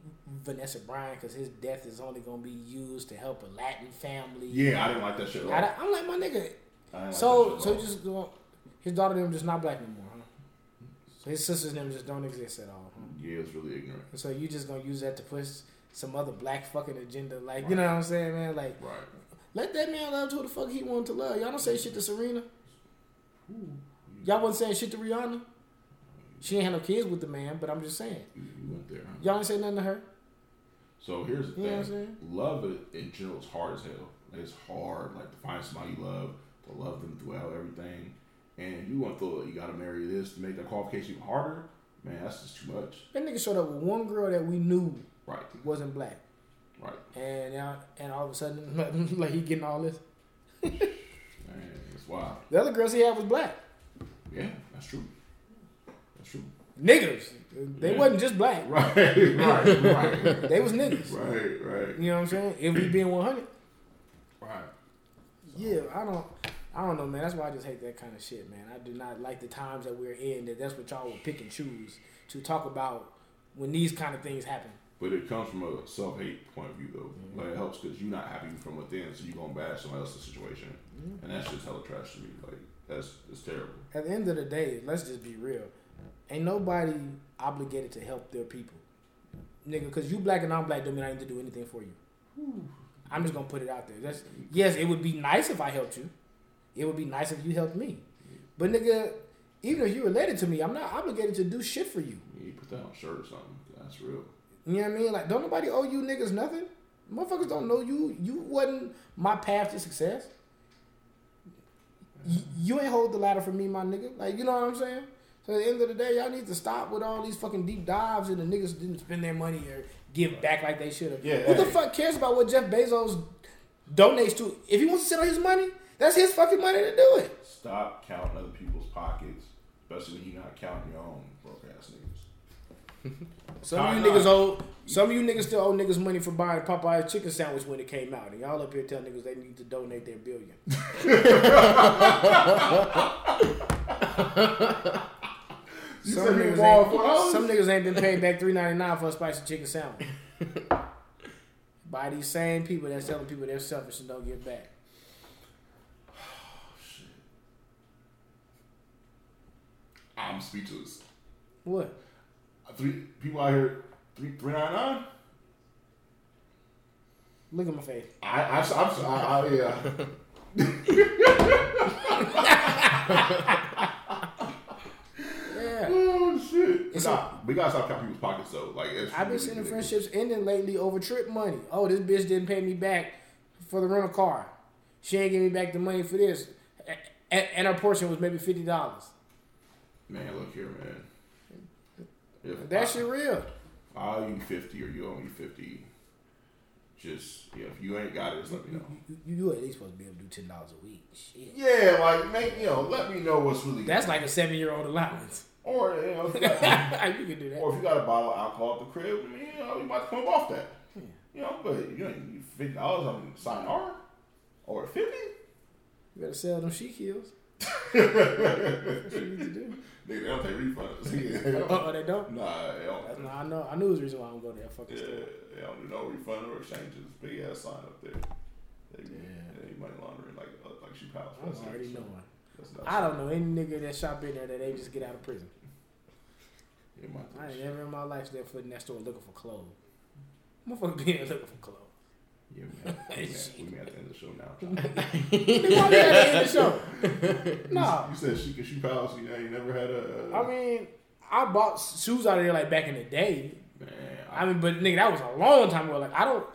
Vanessa Bryant because his death is only gonna be used to help a Latin family. Yeah, I didn't like that shit at all. I, am like my nigga. Didn't like So that shit so at all. just go. His daughter them just not black anymore, huh? So his sisters them just don't exist at all. Huh? yeah, it's really ignorant. So you just gonna use that to push some other black fucking agenda, like you know what I'm saying, man? Like Right. let that man love who the fuck he wanted to love. Y'all don't say shit to Serena. Y'all wasn't saying shit to Rihanna. She ain't had no kids with the man, but I'm just saying. You, you went there. Huh? Y'all ain't say nothing to her. So here's the You know what I'm thing: love in- in general is hard as hell. It's hard, like to find somebody you love, to love them throughout everything, and you want to throw you got to marry this to make that qualification even harder. Man, that's just too much. That nigga showed up with one girl that we knew Right. wasn't black, Right. and now and all of a sudden, like he getting all this. Man, it's wild. The other girls he had was black Yeah, that's true. Niggas. They Yeah. wasn't just black. Right, right, right, They was niggas. right, right, You know what I'm saying? If we being 100. right. Yeah, I don't, I don't know, man. That's why I just hate that kind of shit, man. I do not like the times that we're in. That that's what y'all will pick and choose to talk about when these kind of things happen. But it comes from a self hate point of view, though. Mm-hmm. Like it helps because you're not happy from within, so you're gonna bash somebody else's situation, mm-hmm. and that's just hella trash to me. Like that's it's terrible. At the end of the day, let's just be real. Ain't nobody obligated to help their people, nigga. Because you black and I'm black, don't mean I need to do anything for you. I'm just gonna put it out there. That's yes, it would be nice if I helped you. It would be nice if you helped me. But nigga, even if you related to me, I'm not obligated to do shit for you. You put that on shirt or something. That's real. You know what I mean? Like, don't nobody owe you niggas nothing. Motherfuckers don't know you. You wasn't my path to success. You ain't hold the ladder for me, my nigga. Like, you know what I'm saying? So at the end of the day, y'all need to stop with all these fucking deep dives and the niggas didn't spend their money or give back like they should have. Yeah, Who the fuck cares about what Jeff Bezos donates to? If he wants to sit on his money, that's his fucking money to do it. Stop counting other people's pockets, especially when you're not counting your own broke ass niggas. Some Nah, of you nah. niggas owe some of you niggas still owe niggas money for buying Popeye's chicken sandwich when it came out. And y'all up here telling niggas they need to donate their billion. Some niggas, ain't, some niggas ain't been paid back three ninety nine for a spicy chicken sandwich. By these same people that's telling people they're selfish and don't give back. Oh shit. I'm speechless. What? Uh, three people out here, three three nine nine. Look at my face. I, I, I'm, I, I, yeah. Yeah. Oh It's Nah, we gotta stop counting people's pockets though. Like it's I've been seeing friendships ending lately over trip money. Oh, this bitch didn't pay me back for the rental car. She ain't give me back the money for this, A- a- and her portion was maybe fifty dollars. Man, look here, man. If That I, shit real. I owe you fifty or you owe me fifty, just yeah. If you ain't got it, just let me know. You, you at least supposed to be able to do ten dollars a week. Shit. Yeah, like make you know, let me know what's really. That's like a seven year old allowance. Or you know, if you, got, you can do that. or if you got a bottle of alcohol at the crib, you know, you might come off that. Yeah. You know, but you know, you fifty dollars on sign R or fifty. You better sell them she kills. That's what you need to do. Nigga, they don't take refunds. They don't- Oh, they don't. Nah, they don't. Not, I know. I knew it was the reason why I don't go to that fucking Yeah, store. they don't do no refund or exchanges. Big ass sign up there. They, yeah. they money laundering like like she pals. I'm already knowing. I don't know any nigga that shop in there that they just get out of prison. I ain't never in my life stepped foot in that store looking for clothes. Motherfucker being looking for clothes. Yeah, we may, we, may, we have to end the show now. Nigga, why we gotta end the show? No. You said she could shoe pals. You, know, you never had a. I mean, I bought shoes out of there like back in the day. man, I mean, but nigga, that was a long time ago. Like, I don't.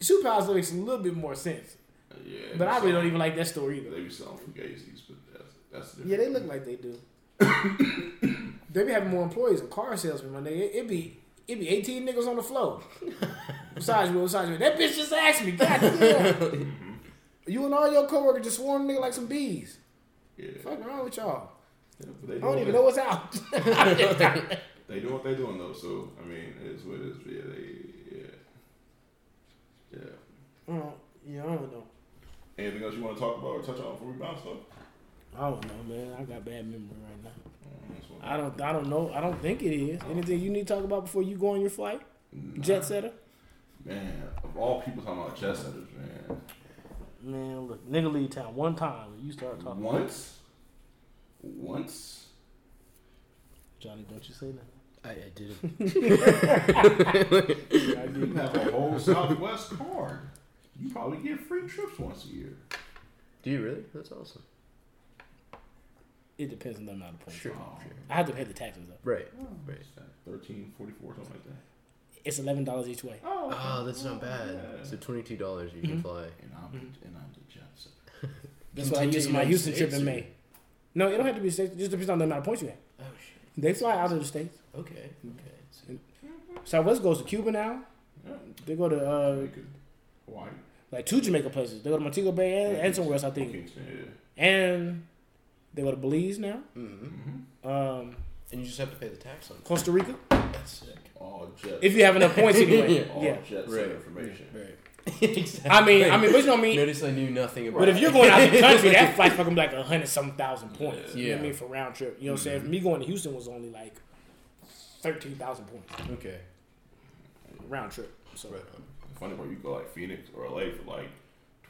Shoe pals makes a little bit more sense. yeah. But I really don't even. like that store either. They be selling fugazis, but that's different. Yeah, they look like they do. they be having more employees than car salesmen, my nigga. It, it be it be eighteen niggas on the floor. besides me, besides me. That bitch just asked me, God damn. you and all your coworkers just swarm nigga like some bees. Yeah. Fuck wrong with y'all? Yeah, they I do don't even they- know what's out. They do what they doing though. So I mean, it is what it is. Yeah, they yeah. Yeah. Mm, yeah, I don't know. Anything else you want to talk about or touch on before we bounce though? I don't know, man. I got bad memory right now. That's what- I don't. I don't know. I don't think it is. Anything you need to talk about before you go on your flight? Jet setter. Man, of all people talking about jet setters, man. Man, look, nigga leave town one time you start talking. Once, once. Johnny, don't you say that. I, I did. You have a whole Southwest card. You probably get free trips once a year. Do you really? That's awesome. It depends on the amount of points. Sure, Oh. sure. I have to pay the taxes though. Right, right. What's that? 13, 44, something like that. It's eleven dollars each way. Oh, that's not bad. So twenty-two dollars you can fly. And I'm, and I'm the jet setter. That's what I used for my Houston trip States in May. No, it don't have to be states. It just depends on the amount of points you have. Oh shit. They fly out of the states. Okay. Okay. So- Southwest goes to Cuba now. Yeah. They go to uh, They Hawaii. like two Jamaica places. They go to Montego Bay and, and somewhere else, I think. Kingston, yeah. And they go to Belize now. Mhm. Um, And you just have to pay the tax on it. Costa Rica. That's sick. All jet. If you have enough points anyway. all yeah. jet Right. set information. Right. exactly. I mean, I mean, but you know what I mean. Notice I knew nothing about. But if you're going out of the country, that flight's fucking like a hundred some thousand points. You know what Yeah. I mean for round trip. You know what I'm saying? Me going to Houston was only like thirteen thousand points okay. round trip. So Right funny part, you go like Phoenix or LA for like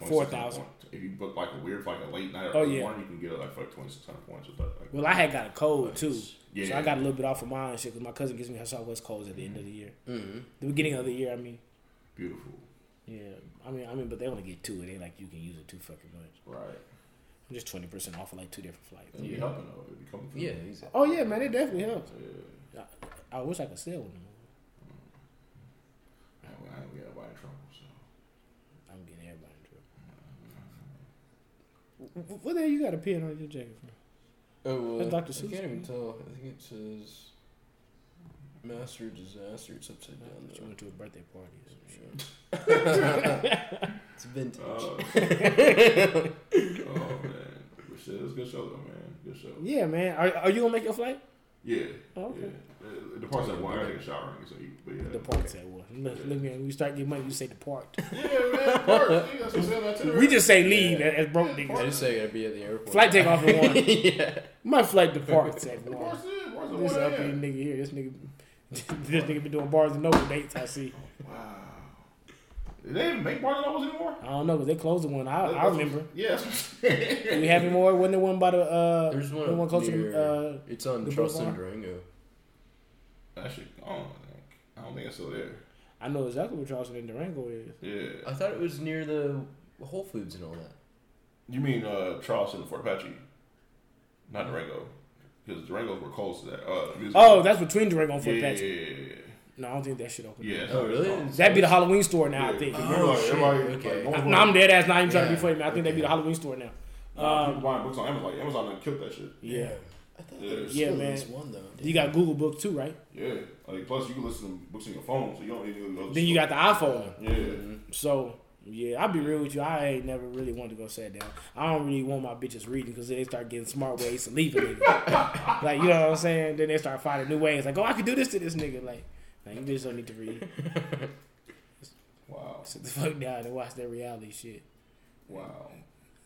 4,000. If you book like a weird, like a late night or Oh, early yeah. morning, you can get like for like 2,600 points or something. Like, well, I had got a code too, Yeah. so I got a little bit off of mine and shit because my cousin gives me her Southwest codes at the end of the year, Mm-hmm. the beginning of the year. I mean, beautiful. yeah, I mean, I mean, but they only get two. It ain't like you can use it too fucking much. Right. I'm just twenty percent off of like two different flights. It'd be helping though. It'd be coming from Yeah. Exactly. Oh yeah, man, it definitely helps. Yeah. I, I wish I could sell one. Man, we- I ain't get nobody in trouble, so. I'm getting everybody in trouble. Wh- wh- What the hell you got a pin on your jacket for? Oh, That's uh, Dr. I Seuss, can't even tell. I think it says Master Disaster. It's upside down You though. went to a birthday party or some shit. It's vintage. Uh, oh man, but shit, it was a good show though, man. Good show. Yeah, man. Are, are you gonna make your flight? Yeah. Oh, okay. Yeah. The parts that one, I take a shower. So you, but yeah. Depart said what? Look, look, man. When you start getting money, you say depart. Yeah, man. Parts. yeah, That's what I'm saying. That's we just say leave as broke niggas. I just say I gotta be at the airport. Flight take off at one. yeah. My flight departs at one. Parts. Yeah. Parts. This One uppity a.m. nigga here. This nigga. this nigga been doing Barnes and Noble dates. I see. Oh, wow. Did they even make Barnes and Nobles anymore? I don't know, but they closed the one. I, I remember. Yeah. that's what I'm saying. Do we have any more? Wasn't there one by the uh? There's one, one closer near, to uh? It's on the Charleston boulevard? Durango. Actually, I don't think. I don't think it's still there. I know exactly where Charleston and Durango is. Yeah. I thought it was near the Whole Foods and all that. You mean uh, Charleston and Fort Apache? Not Durango. Because Durango's where Kohl's at. Uh, music- Oh, that's between Durango and Fort yeah, Apache. yeah, yeah, yeah. No, I don't think that shit open. Yeah. Oh, really? That'd be the Halloween store now, I think. Remember, like, shit. everybody, Okay. like, No, I'm dead ass. Not even trying to be Yeah. funny, man. I think that'd be the Halloween store now. Nah, Um, people buying books on Amazon. Like, Amazon done killed that shit. yeah. I thought Yeah. there Yeah, still man. one though. You got Google Books too, right? Yeah. Like, plus you can listen to books on your phone, so you don't need to go to Then you got the iPhone. Yeah. So yeah, I'll be real with you. I ain't never really wanted to go sit down. I don't really want my bitches reading because they start getting smart ways to leave a nigga. like you know what I'm saying? Then they start finding new ways. Like, oh, I could do this to this nigga. Like, like you just don't need to read. Wow. Sit the fuck down and watch that reality shit. Wow.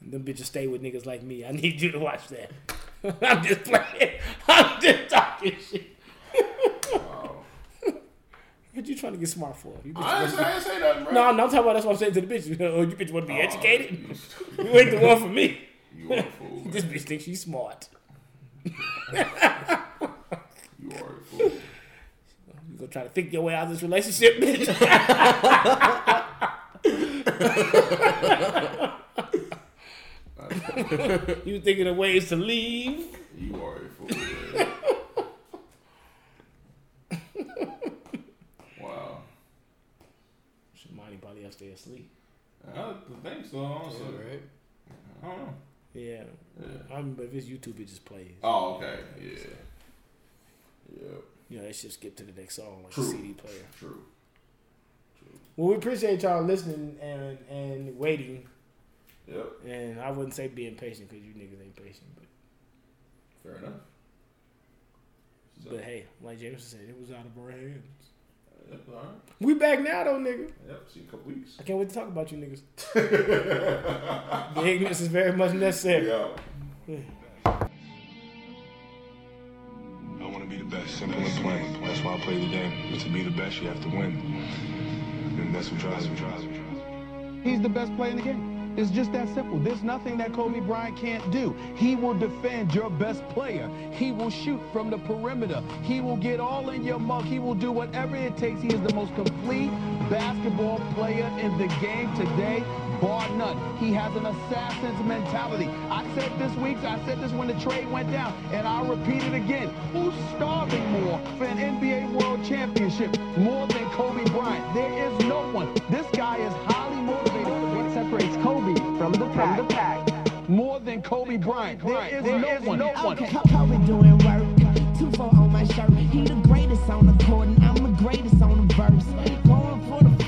Them bitches stay with niggas like me. I need you to watch that. I'm just playing. I'm just talking shit. Wow. What you trying to get smart for? You I didn't, say, I didn't say nothing, bro. no, no, I'm talking about that's what I'm saying to the bitches. Oh, you bitch want to be Oh, educated? You, You ain't the one for me. you are a fool. This bitch thinks she's smart. You are a fool. You gonna try to think your way out of this relationship, bitch? you thinking of ways to leave? You are a fool, wow. Shit, Monty probably has to stay asleep. I think so, honestly. Yeah, right? I don't know. Yeah. Yeah. I remember if it's YouTube, it just plays. Oh, okay. Yeah. Yep. You know, it should skip to the next song like True. a CD player. True. True. Well, we appreciate y'all listening and and waiting. Yep. And I wouldn't say being patient because you niggas ain't patient, but Fair enough. So, but hey, like James said, it was out of our hands. Uh, yep, all right. We back now though, nigga. Yep. See you in a couple weeks. I can't wait to talk about you niggas. the ignorance is very much necessary. Yeah. Simple and plain. That's why I play the game. To be the best, you have to win. And that's what drives me. He's the best player in the game. It's just that simple. There's nothing that Kobe Bryant can't do. He will defend your best player. He will shoot from the perimeter. He will get all in your mug. He will do whatever it takes. He is the most complete basketball player in the game today, bar none. He has an assassin's mentality. I said this week, I said this when the trade went down, and I'll repeat it again. Who's starving more for an NBA World Championship more than Kobe Bryant? There is no one. This guy is highly motivated. What separates Kobe from the pack? From the pack. More than Kobe Bryant. There is no one. No one. Okay, Kobe doing work. Two four on my shirt. He the greatest on the court, and I'm the greatest on the verse. Going for the